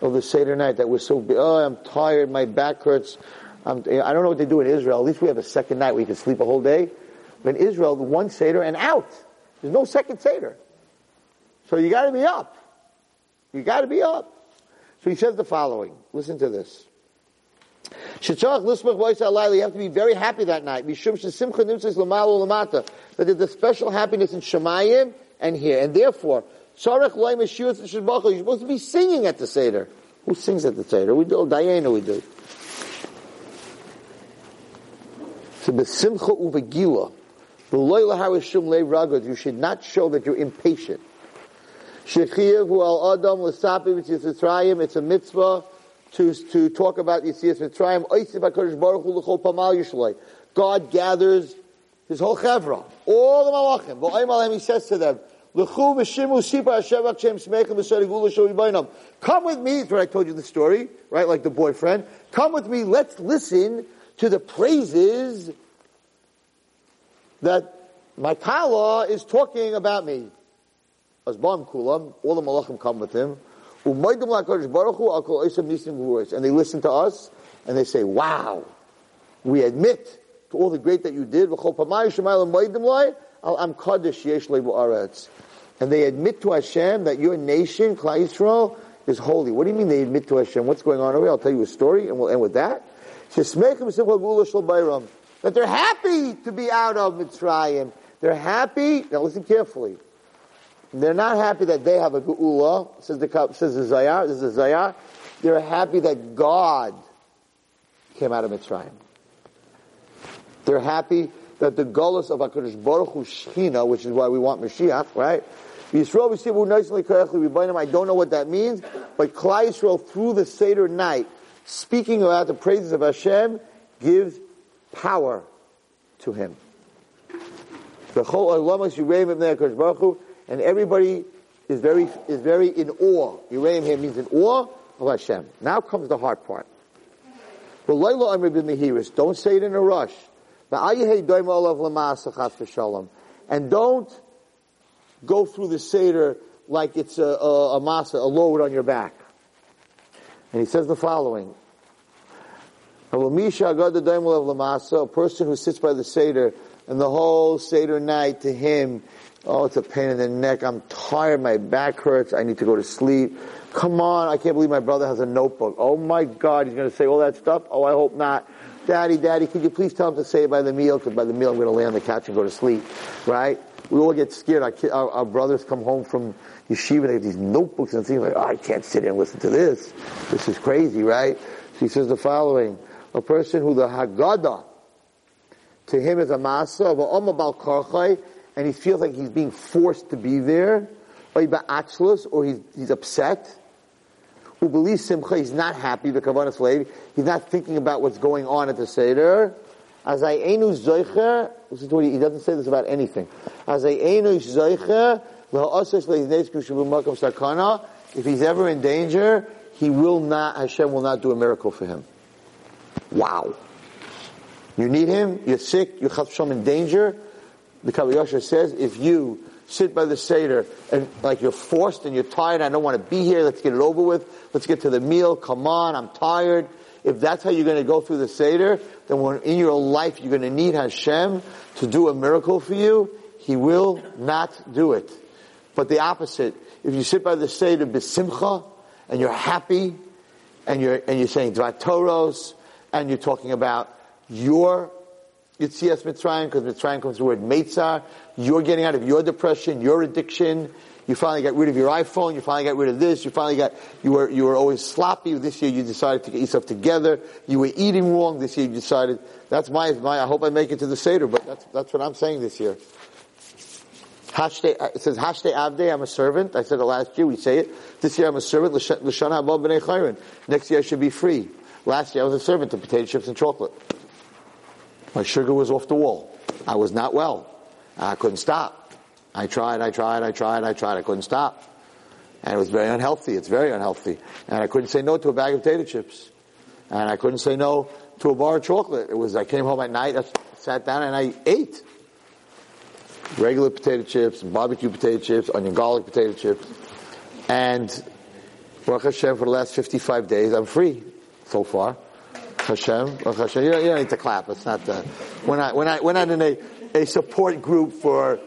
of the Seder night that was so, oh, I'm tired, my back hurts. I'm, I don't know what they do in Israel. At least we have a second night where you can sleep a whole day. But in Israel, the one Seder and out. There's no second Seder. So you gotta be up. You gotta be up. So he says the following. Listen to this. You have to be very happy that night. That there's a special happiness in Shemayim and here. And therefore, you're supposed to be singing at the Seder. Who sings at the Seder? We do. Diana we do. So. You should not show that you're impatient. Al adam It's a mitzvah to, to talk about Yitzias Mitzrayim. God gathers his whole chevra, all the malachim. He says to them, Come with me, that's what I told you the story, right? Like the boyfriend. Come with me, let's listen to the praises that my kala is talking about me. Azbam kulam, all the malachim come with him. And they listen to us, and they say, wow, we admit to all the great that you did. And they admit to Hashem that your nation, Klal Yisrael, is holy. What do you mean they admit to Hashem? What's going on over here? I'll tell you a story, and we'll end with that. That they're happy to be out of Mitzrayim. They're happy. Now listen carefully. They're not happy that they have a geula. Says the says the Zohar. This is the Zohar. They're happy that God came out of Mitzrayim. They're happy that the gullus of Hakadosh Baruch Hu Shechina, which is why we want Mashiach, right? Yisrael V'Sivu Nicely Korechli V'Bayim. I don't know what that means, but Klal Yisrael through the Seder night, speaking about the praises of Hashem, gives power to Him. The whole Olamas Yirayim Ibn Hakadosh Baruch Hu, and everybody is very is very in awe. Yirayim here means in awe of Hashem. Now comes the hard part. Don't say it in a rush. And don't go through the Seder like it's a, a, a masa, a load on your back. And he says the following. A person who sits by the Seder and the whole Seder night to him, oh, it's a pain in the neck. I'm tired. My back hurts. I need to go to sleep. Come on. I can't believe my brother has a notebook. Oh my God. He's going to say all that stuff. Oh, I hope not. Daddy, Daddy, could you please tell him to say it by the meal? Because by the meal I'm going to lay on the couch and go to sleep. Right? We all get scared. Our, our, our brothers come home from yeshiva, they have these notebooks and things like, oh, I can't sit and listen to this. This is crazy, right? So he says the following, a person who the Haggadah, to him is a masa of a karchai, and he feels like he's being forced to be there, or he's, he's upset, who believes simcha, he's not happy, the kavanah slave, he's not thinking about what's going on at the Seder. As I enu zoicher, listen to what he, he doesn't say this about anything. As I enu zoicher, if he's ever in danger, he will not, Hashem will not do a miracle for him. Wow. You need him, you're sick, you're in danger. The Kav HaYashar says, if you sit by the Seder and like you're forced and you're tired, I don't want to be here, let's get it over with, let's get to the meal, come on, I'm tired. If that's how you're going to go through the Seder, then when in your life you're going to need Hashem to do a miracle for you, He will not do it. But the opposite, if you sit by the Seder besimcha, and you're happy, and you're, and you're saying Dvatoros, and you're talking about your Yitzias Mitzrayim, because Mitzrayim comes through the word Meitzar. You're getting out of your depression, your addiction. You finally got rid of your iPhone. You finally got rid of this. You finally got, you were, you were always sloppy. This year you decided to get yourself together. You were eating wrong. This year you decided, that's my, my, I hope I make it to the Seder, but that's, that's what I'm saying this year. Hashte, uh, it says, Hashte Avde, I'm a servant. I said it last year, we say it. This year I'm a servant. B'nei. Next year I should be free. Last year I was a servant to potato chips and chocolate. My sugar was off the wall. I was not well. I couldn't stop. I tried, I tried, I tried, I tried. I couldn't stop. And it was very unhealthy. It's very unhealthy. And I couldn't say no to a bag of potato chips. And I couldn't say no to a bar of chocolate. It was, I came home at night, I sat down and I ate. Regular potato chips, barbecue potato chips, onion garlic potato chips. And Baruch Hashem, for the last 55 days, I'm free so far. Hashem, Hashem. You don't, you don't need to clap. It's not the, we're not, we're not, we're not in a, a support group for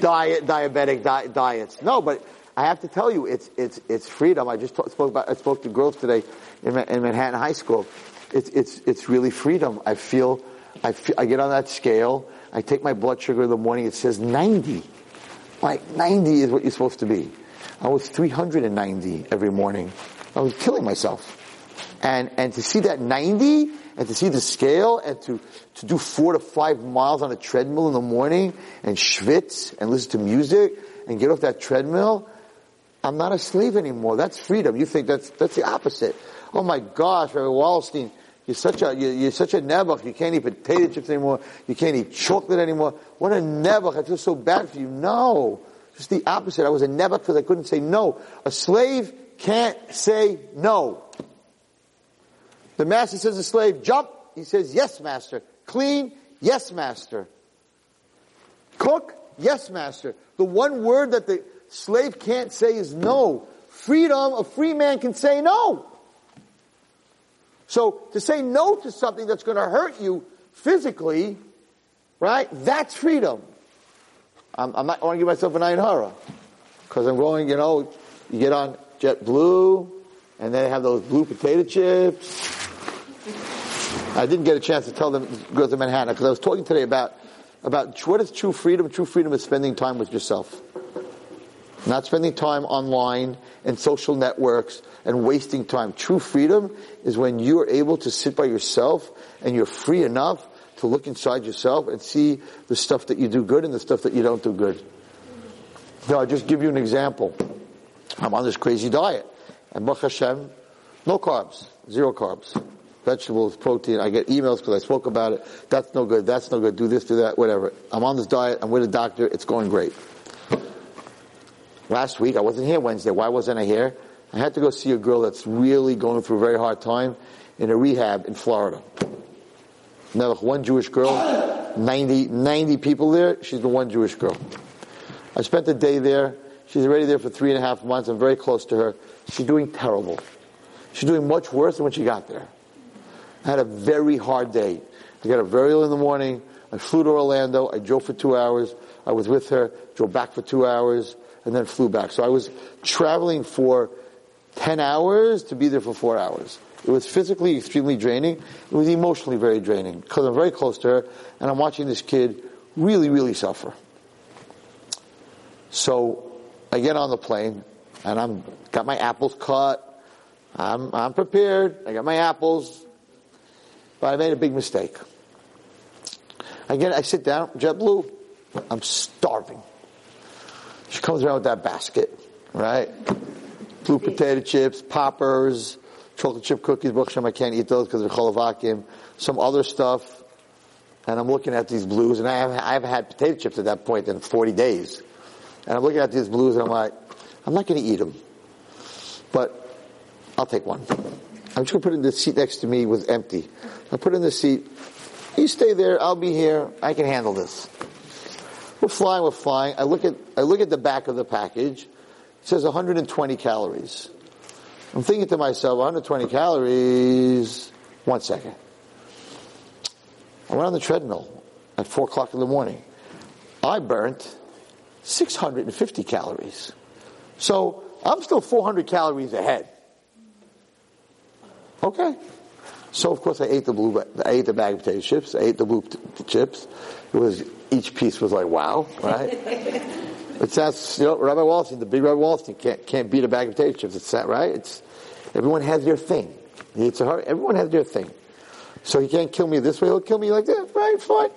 diet, diabetic di- diets. No, but I have to tell you, it's, it's, it's freedom. I just talk, spoke about, I spoke to girls today in, in Manhattan High School. It's, it's, it's really freedom. I feel, I feel, I get on that scale. I take my blood sugar in the morning. It says 90. Like 90 is what you're supposed to be. I was 390 every morning. I was killing myself. And, and to see that 90 and to see the scale and to, to do four to five miles on a treadmill in the morning and schwitz and listen to music and get off that treadmill, I'm not a slave anymore. That's freedom. You think that's, that's the opposite. Oh my gosh, Rabbi Wallerstein, you're such a, you're, you're such a nebuch. You can't eat potato chips anymore. You can't eat chocolate anymore. What a nebuch. I feel so bad for you. No. Just the opposite. I was a nebuch because I couldn't say no. A slave can't say no. The master says to the slave, jump. He says, yes, master. Clean, yes, master. Cook? Yes, master. The one word that the slave can't say is no. Freedom, a free man can say no. So to say no to something that's going to hurt you physically, right? That's freedom. I'm, I'm not going to give myself an ayin hara because I'm going. You know, you get on JetBlue, and they have those blue potato chips. I didn't get a chance to tell them go to Manhattan because I was talking today about about what is true freedom. True freedom is spending time with yourself, not spending time online and social networks and wasting time. True freedom is when you are able to sit by yourself and you're free enough to look inside yourself and see the stuff that you do good and the stuff that you don't do good. Now, I'll just give you an example. I'm on this crazy diet. And Baruch Hashem, no carbs, zero carbs. Vegetables, protein. I get emails because I spoke about it. That's no good. That's no good. Do this, do that, whatever. I'm on this diet. I'm with a doctor. It's going great. Last week, I wasn't here Wednesday. Why wasn't I here? I had to go see a girl that's really going through a very hard time in a rehab in Florida. Now, one Jewish girl, 90, 90 people there. She's the one Jewish girl. I spent the day there. She's already there for three and a half months. I'm very close to her. She's doing terrible. She's doing much worse than when she got there. I had a very hard day. I got up very early in the morning. I flew to Orlando. I drove for two hours. I was with her, drove back for two hours, and then flew back. So I was traveling for 10 hours to be there for four hours. It was physically extremely draining. It was emotionally very draining because I'm very close to her and I'm watching this kid really, really suffer. So I get on the plane and I'm got my apples cut. I'm, I'm prepared. I got my apples. But I made a big mistake. Again, I sit down, JetBlue. I'm starving. She comes around with that basket, right? Blue potato chips, poppers, chocolate chip cookies. Baruch I can't eat those because they're cholavakim. Some other stuff. And I'm looking at these blues, and I haven't, I haven't had potato chips at that point in 40 days. And I'm looking at these blues, and I'm like, I'm not going to eat them. But I'll take one. I'm just going to put it in the seat next to me was empty. I put in the seat. You stay there. I'll be here. I can handle this. We're flying. We're flying. I look at I look at the back of the package. It says 120 calories. I'm thinking to myself, 120 calories. One second. I went on the treadmill at four o'clock in the morning. I burnt 650 calories. So I'm still 400 calories ahead. Okay. So of course I ate the blue, I ate the bag of potato chips. I ate the blue t- chips. It was each piece was like wow, right? it sounds, you know, Rabbi Wallerstein, the big Rabbi Wallerstein can't can't beat a bag of potato chips. It's that right? It's everyone has their thing. It's a hard, everyone has their thing. So he can't kill me this way. He'll kill me like that. Right? Fine.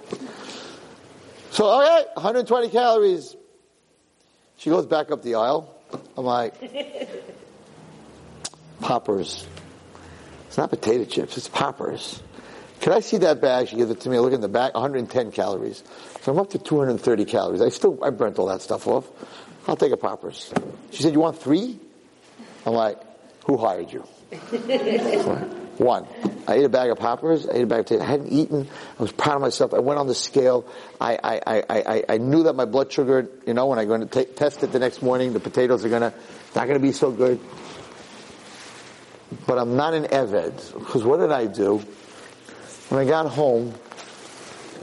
So all right, 120 calories. She goes back up the aisle. I'm like, poppers. It's not potato chips, it's poppers. Can I see that bag? She gives it to me. I look in the back, 110 calories. So I'm up to 230 calories. I still, I burnt all that stuff off. I'll take a poppers. She said, you want three? I'm like, who hired you? One. I ate a bag of poppers. I ate a bag of potatoes. I hadn't eaten. I was proud of myself. I went on the scale. I, I, I, I, I knew that my blood sugar, you know, when I'm going to t- test it the next morning, the potatoes are going to, not going to be so good but I'm not an Eved. Because what did I do? When I got home,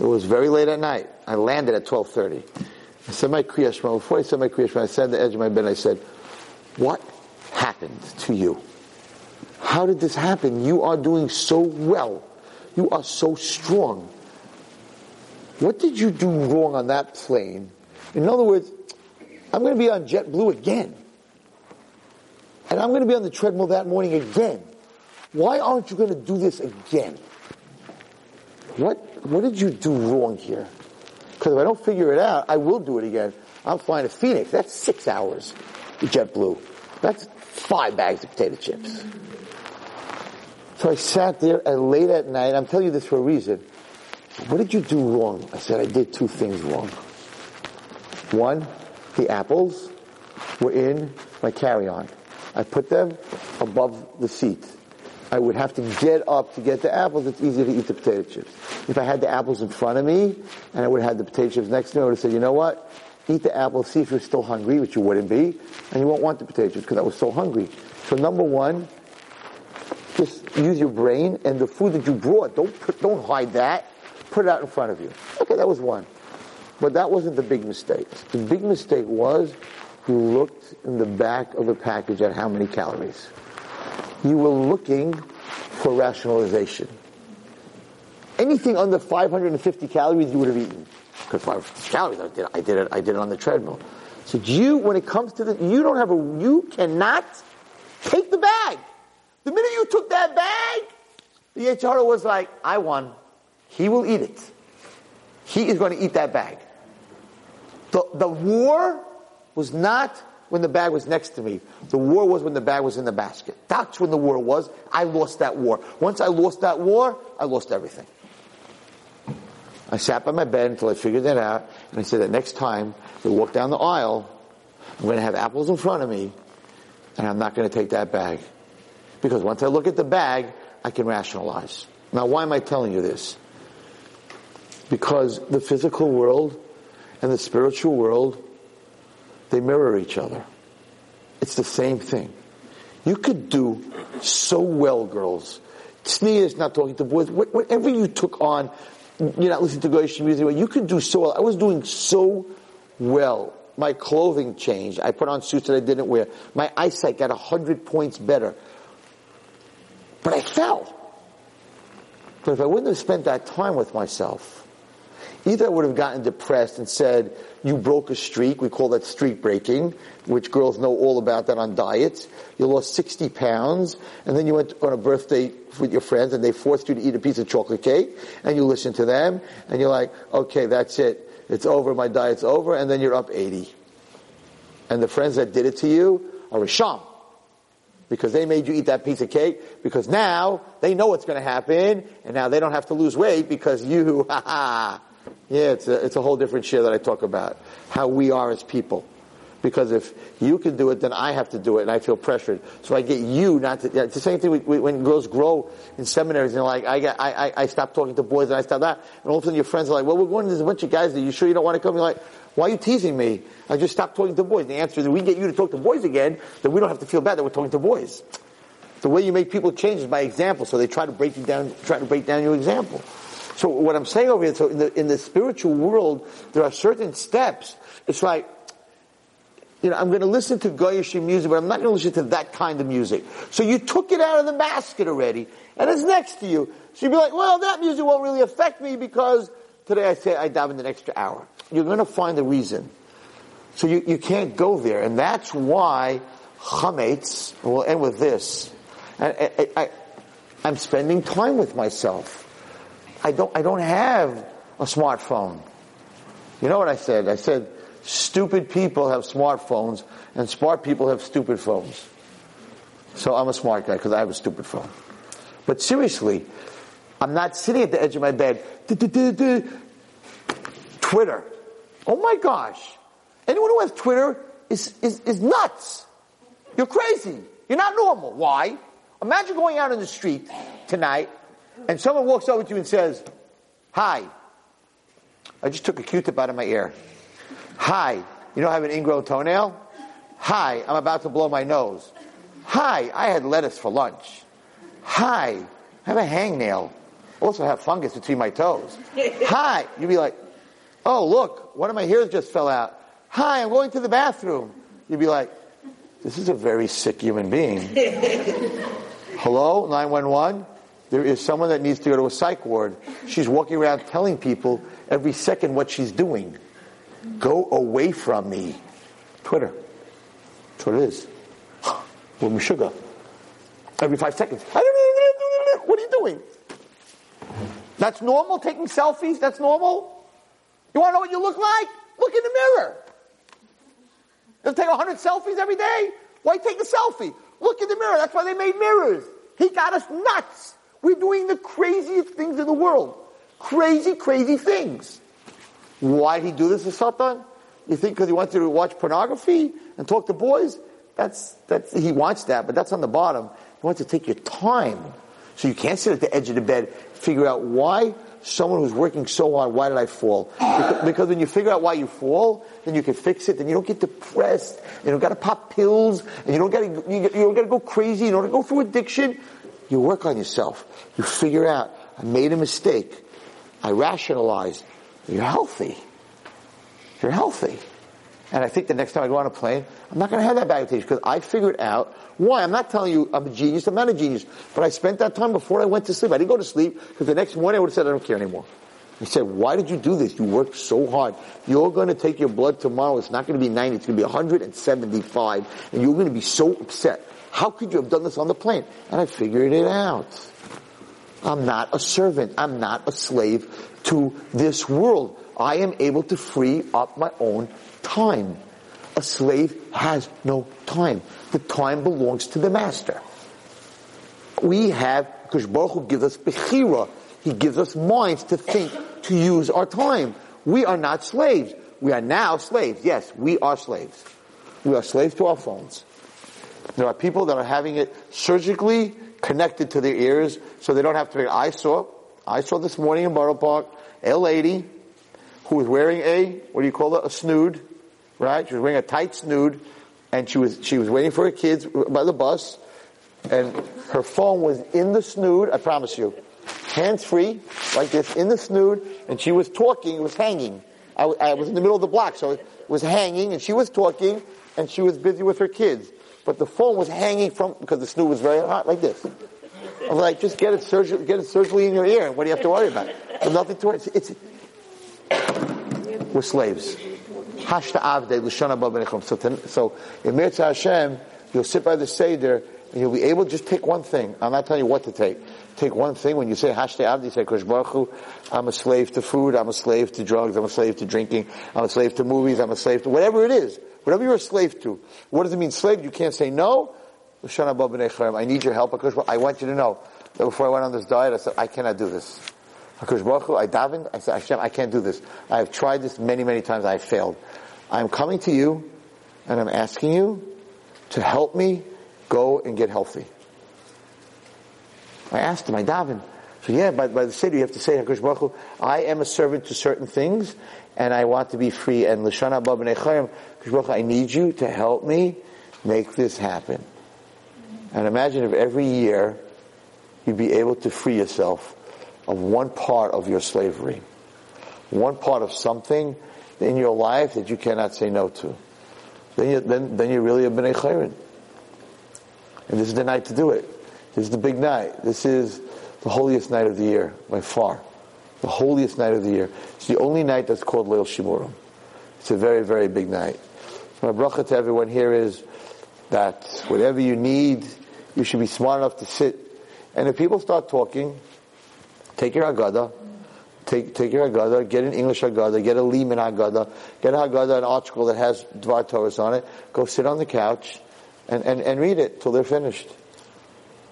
it was very late at night. I landed at 12.30. I said my Kriya Shema. Before I said my Kriya Shema, I sat on the edge of my bed I said, what happened to you? How did this happen? You are doing so well. You are so strong. What did you do wrong on that plane? In other words, I'm going to be on JetBlue again. And I'm going to be on the treadmill that morning again. Why aren't you going to do this again? What, what did you do wrong here? Because if I don't figure it out, I will do it again. I'm flying to Phoenix. That's six hours JetBlue. That's five bags of potato chips. So I sat there and late at night, I'm telling you this for a reason. What did you do wrong? I said, I did two things wrong. One, the apples were in my carry-on. I put them above the seat. I would have to get up to get the apples. It's easier to eat the potato chips. If I had the apples in front of me and I would have had the potato chips next to me, I would have said, you know what? Eat the apples, see if you're still hungry, which you wouldn't be, and you won't want the potato chips because I was so hungry. So number one, just use your brain and the food that you brought. Don't put, don't hide that. Put it out in front of you. Okay, that was one. But that wasn't the big mistake. The big mistake was looked in the back of the package at how many calories. You were looking for rationalization. Anything under 550 calories you would have eaten. Because 550 calories, I did, I did it, I did it on the treadmill. So you, when it comes to this, you don't have a, you cannot take the bag. The minute you took that bag, the HR was like, I won. He will eat it. He is going to eat that bag. The, the war was not when the bag was next to me. The war was when the bag was in the basket. That's when the war was. I lost that war. Once I lost that war, I lost everything. I sat by my bed until I figured that out, and I said that next time we walk down the aisle, I'm going to have apples in front of me, and I'm not going to take that bag. Because once I look at the bag, I can rationalize. Now, why am I telling you this? Because the physical world and the spiritual world, they mirror each other. It's the same thing. You could do so well, girls. Tzniya is not talking to boys. Whatever you took on, you're not listening to Goyish music, you could do so well. I was doing so well. My clothing changed. I put on suits that I didn't wear. My eyesight got a hundred points better. But I fell. But if I wouldn't have spent that time with myself, either I would have gotten depressed and said, you broke a streak, we call that streak breaking, which girls know all about that on diets. You lost 60 pounds, and then you went on a birthday with your friends and they forced you to eat a piece of chocolate cake, and you listen to them, and you're like, okay, that's it. It's over, my diet's over, and then you're up 80. And the friends that did it to you are a sham because they made you eat that piece of cake because now they know what's going to happen and now they don't have to lose weight because you, ha ha. Yeah, it's a, it's a whole different share that I talk about. How we are as people. Because if you can do it, then I have to do it and I feel pressured. So I get you not to, it's the same thing when girls grow in seminaries and like, I, get, I, I, I stop talking to boys and I stop that. And all of a sudden your friends are like, well, we're going, there's a bunch of guys Are you sure you don't want to come? You're like, why are you teasing me? I just stopped talking to boys. The answer is we get you to talk to boys again, then we don't have to feel bad that we're talking to boys. The way you make people change is by example, so they try to break you down, try to break down your example. So what I'm saying over here, so in the, in the spiritual world, there are certain steps. It's like, you know, I'm going to listen to Goyish music, but I'm not going to listen to that kind of music. So you took it out of the basket already, and it's next to you. So you'd be like, well, that music won't really affect me because today I say I dive in an extra hour you're going to find a reason. So you, you can't go there. And that's why chametz, we'll end with this. I, I, I, I'm spending time with myself. I don't, I don't have a smartphone. You know what I said? I said, stupid people have smartphones and smart people have stupid phones. So I'm a smart guy because I have a stupid phone. But seriously, I'm not sitting at the edge of my bed. Twitter. Oh my gosh. Anyone who has Twitter is, is, is nuts. You're crazy. You're not normal. Why? Imagine going out in the street tonight and someone walks over to you and says, Hi. I just took a Q-tip out of my ear. Hi. You know I have an ingrown toenail? Hi. I'm about to blow my nose. Hi. I had lettuce for lunch. Hi. I have a hangnail. Also have fungus between my toes. Hi. You'd be like, Oh, look, one of my hairs just fell out. Hi, I'm going to the bathroom. You'd be like, this is a very sick human being. Hello, 911? There is someone that needs to go to a psych ward. She's walking around telling people every second what she's doing. Go away from me. Twitter. That's what it is. My sugar. Every five seconds. What are you doing? That's normal? Taking selfies? That's normal? You want to know what you look like? Look in the mirror. Doesn't take 100 selfies every day? Why take a selfie? Look in the mirror. That's why they made mirrors. He got us nuts. We're doing the craziest things in the world. Crazy, crazy things. Why did he do this to Satan? You think because he wants you to watch pornography and talk to boys? That's, that's, he wants that, but that's on the bottom. He wants to take your time. So you can't sit at the edge of the bed, figure out why someone who's working so hard, why did I fall? Because, because when you figure out why you fall, then you can fix it, then you don't get depressed, you don't gotta pop pills, and you don't gotta, you, you don't gotta go crazy, you don't gotta go through addiction. You work on yourself. You figure out, I made a mistake. I rationalized. You're healthy. You're healthy. And I think the next time I go on a plane, I'm not going to have that baggage because I figured out why. I'm not telling you I'm a genius. I'm not a genius. But I spent that time before I went to sleep. I didn't go to sleep because the next morning I would have said I don't care anymore. He said, why did you do this? You worked so hard. You're going to take your blood tomorrow. It's not going to be 90. It's going to be 175. And you're going to be so upset. How could you have done this on the plane? And I figured it out. I'm not a servant. I'm not a slave to this world. I am able to free up my own time. A slave has no time. The time belongs to the master. We have, because Baruch Hu gives us bechira. He gives us minds to think, to use our time. We are not slaves. We are now slaves. Yes, we are slaves. We are slaves to our phones. There are people that are having it surgically connected to their ears so they don't have to. I saw, I saw this morning in Borough Park, a lady who was wearing a, what do you call it, a snood, right? She was wearing a tight snood and she was, she was waiting for her kids by the bus and her phone was in the snood, I promise you. Hands free, like this, in the snood, and she was talking, it was hanging. I, I was in the middle of the block, so it was hanging, and she was talking, and she was busy with her kids. But the phone was hanging from, because the snood was very hot, like this. I was like, just get it surgically, get it surgically in your ear, what do you have to worry about? There's nothing to it. It's, it's, we're slaves. So, so Im Yirtzeh Hashem, you'll sit by the Seder, you'll be able to just take one thing. I'm not telling you what to take. Take one thing. When you say Hashte you say Hu, I'm a slave to food, I'm a slave to drugs, I'm a slave to drinking, I'm a slave to movies, I'm a slave to whatever it is. Whatever you're a slave to. What does it mean slave? You can't say no. I need your help. I want you to know that before I went on this diet, I said, I cannot do this. Hu, I davened, I said, Hashem, I can't do this. I have tried this many, many times, I have failed. I'm coming to you, and I'm asking you to help me go and get healthy. I asked him, I davened. So yeah, by, by the city you have to say, HaKadosh Baruch Hu, I am a servant to certain things, and I want to be free. And HaKadosh Baruch Hu, I need you to help me make this happen. And imagine if every year you'd be able to free yourself of one part of your slavery. One part of something in your life that you cannot say no to. Then, you, then, then you're really a B'nai Chayrin. And this is the night to do it. This is the big night. This is the holiest night of the year, by far. The holiest night of the year. It's the only night that's called Leil Shimurim. It's a very, very big night. So my bracha to everyone here is that whatever you need, you should be smart enough to sit. And if people start talking, take your Agada, take, take your Haggadah, get an English Haggadah, get a Lehman Haggadah, get a Haggadah, an article that has Dvar Torahs on it, go sit on the couch and, and, and read it till they're finished.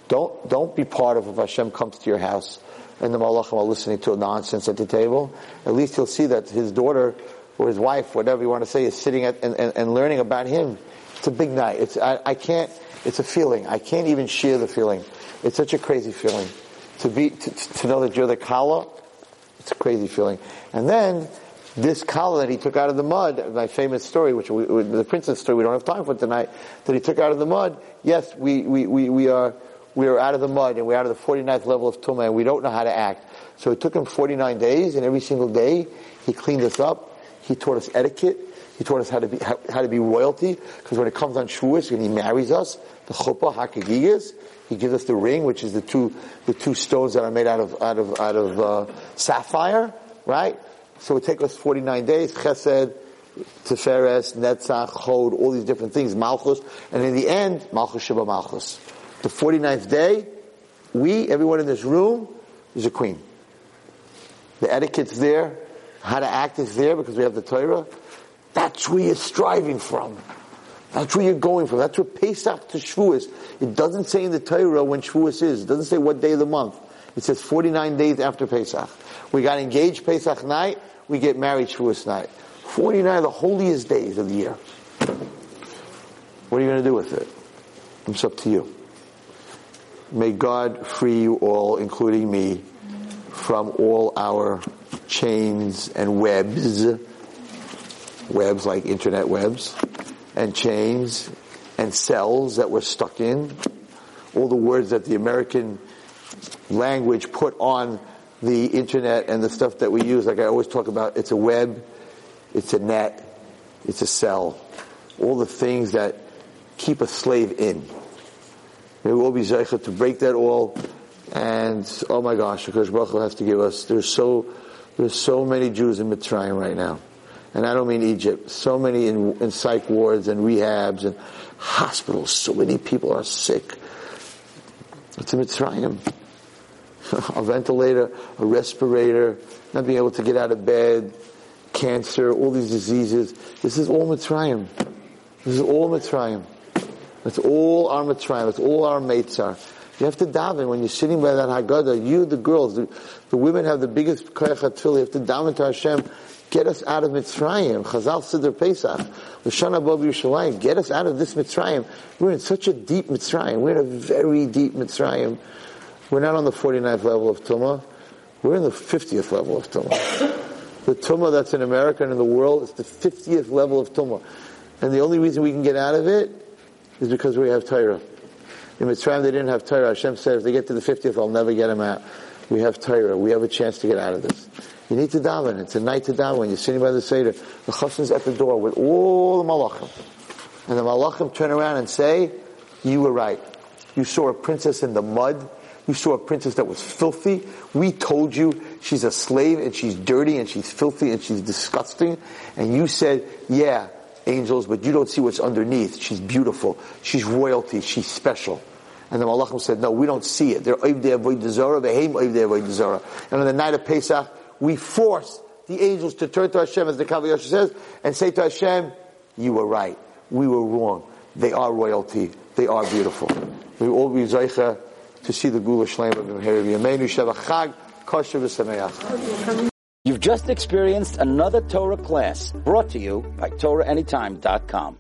Don't, don't be part of if Hashem comes to your house and the Malachim are listening to nonsense at the table. At least he'll see that his daughter or his wife, whatever you want to say, is sitting at, and, and, and learning about him. It's a big night. It's, I, I can't, it's a feeling. I can't even share the feeling. It's such a crazy feeling. To be, to, to know that you're the Kala, it's a crazy feeling. And then, this kala that he took out of the mud, my famous story, which we, the princess story we don't have time for tonight, that he took out of the mud, yes, we, we, we, we are, we are out of the mud and we're out of the 49th level of Tumah and we don't know how to act. So it took him 49 days and every single day he cleaned us up. He taught us etiquette. He taught us how to be, how, how to be royalty. Because when it comes on Shavuos and he marries us, the chuppah, hakagigas, he gives us the ring, which is the two, the two stones that are made out of, out of, out of, uh, sapphire, right? So it takes us 49 days, chesed, Tiferes, Netzach, Hod, all these different things, Malchus, and in the end, Malchus Sheba Malchus. The 49th day, we, everyone in this room, is a queen. The etiquette's there, how to act is there because we have the Torah. That's where you're striving from. That's where you're going from. That's where Pesach to Shavuos. It doesn't say in the Torah when Shavuos is. It doesn't say what day of the month. It says 49 days after Pesach. We got engaged Pesach night, we get married Shavuos night. 49 of the holiest days of the year. What are you going to do with it? It's up to you. May God free you all, including me, from all our chains and webs, webs like internet webs, and chains and cells that we're stuck in, all the words that the American language put on the internet and the stuff that we use, like I always talk about, it's a web, it's a net, it's a cell. All the things that keep a slave in. May we all be zeichet to break that all. And oh my gosh, because Baruch Hu has to give us. There's so there's so many Jews in Mitzrayim right now, and I don't mean Egypt. So many in, in psych wards and rehabs and hospitals. So many people are sick. It's a Mitzrayim. A ventilator, a respirator, not being able to get out of bed, cancer, all these diseases. This is all Mitzrayim. This is all Mitzrayim. That's all our Mitzrayim. That's all our mates are. You have to daven when you're sitting by that Haggadah. You, the girls, the, the women have the biggest koyach You have to daven to Hashem. Get us out of Mitzrayim. Chazal Siddur Pesach. L'shana Bob Yerushalayim. Get us out of this Mitzrayim. We're in such a deep Mitzrayim. We're in a very deep Mitzrayim. We're not on the 49th level of Tumah. We're in the 50th level of Tumah. The Tumah that's in America and in the world is the 50th level of Tumah. And the only reason we can get out of it is because we have Torah. In Mitzrayim they didn't have Torah. Hashem said if they get to the 50th, I'll never get them out. We have Torah. We have a chance to get out of this. You need to daven. It's a night to daven. You're sitting by the Seder, the chassan's at the door with all the malachim. And the malachim turn around and say, you were right. You saw a princess in the mud you saw a princess that was filthy. We told you she's a slave and she's dirty and she's filthy and she's disgusting. And you said, yeah, angels, but you don't see what's underneath. She's beautiful. She's royalty. She's special. And the Malachim said, no, we don't see it. They're Oivdei Avoid Zara, Behem Oivdei Avoid Zara. And on the night of Pesach, we force the angels to turn to Hashem, as the Kav HaYashar says, and say to Hashem, you were right. We were wrong. They are royalty. They are beautiful. We all be Zaycha to see the Geulah Shleimah of Yameinu Sheva Chag. You've just experienced another Torah class brought to you by TorahAnytime.com.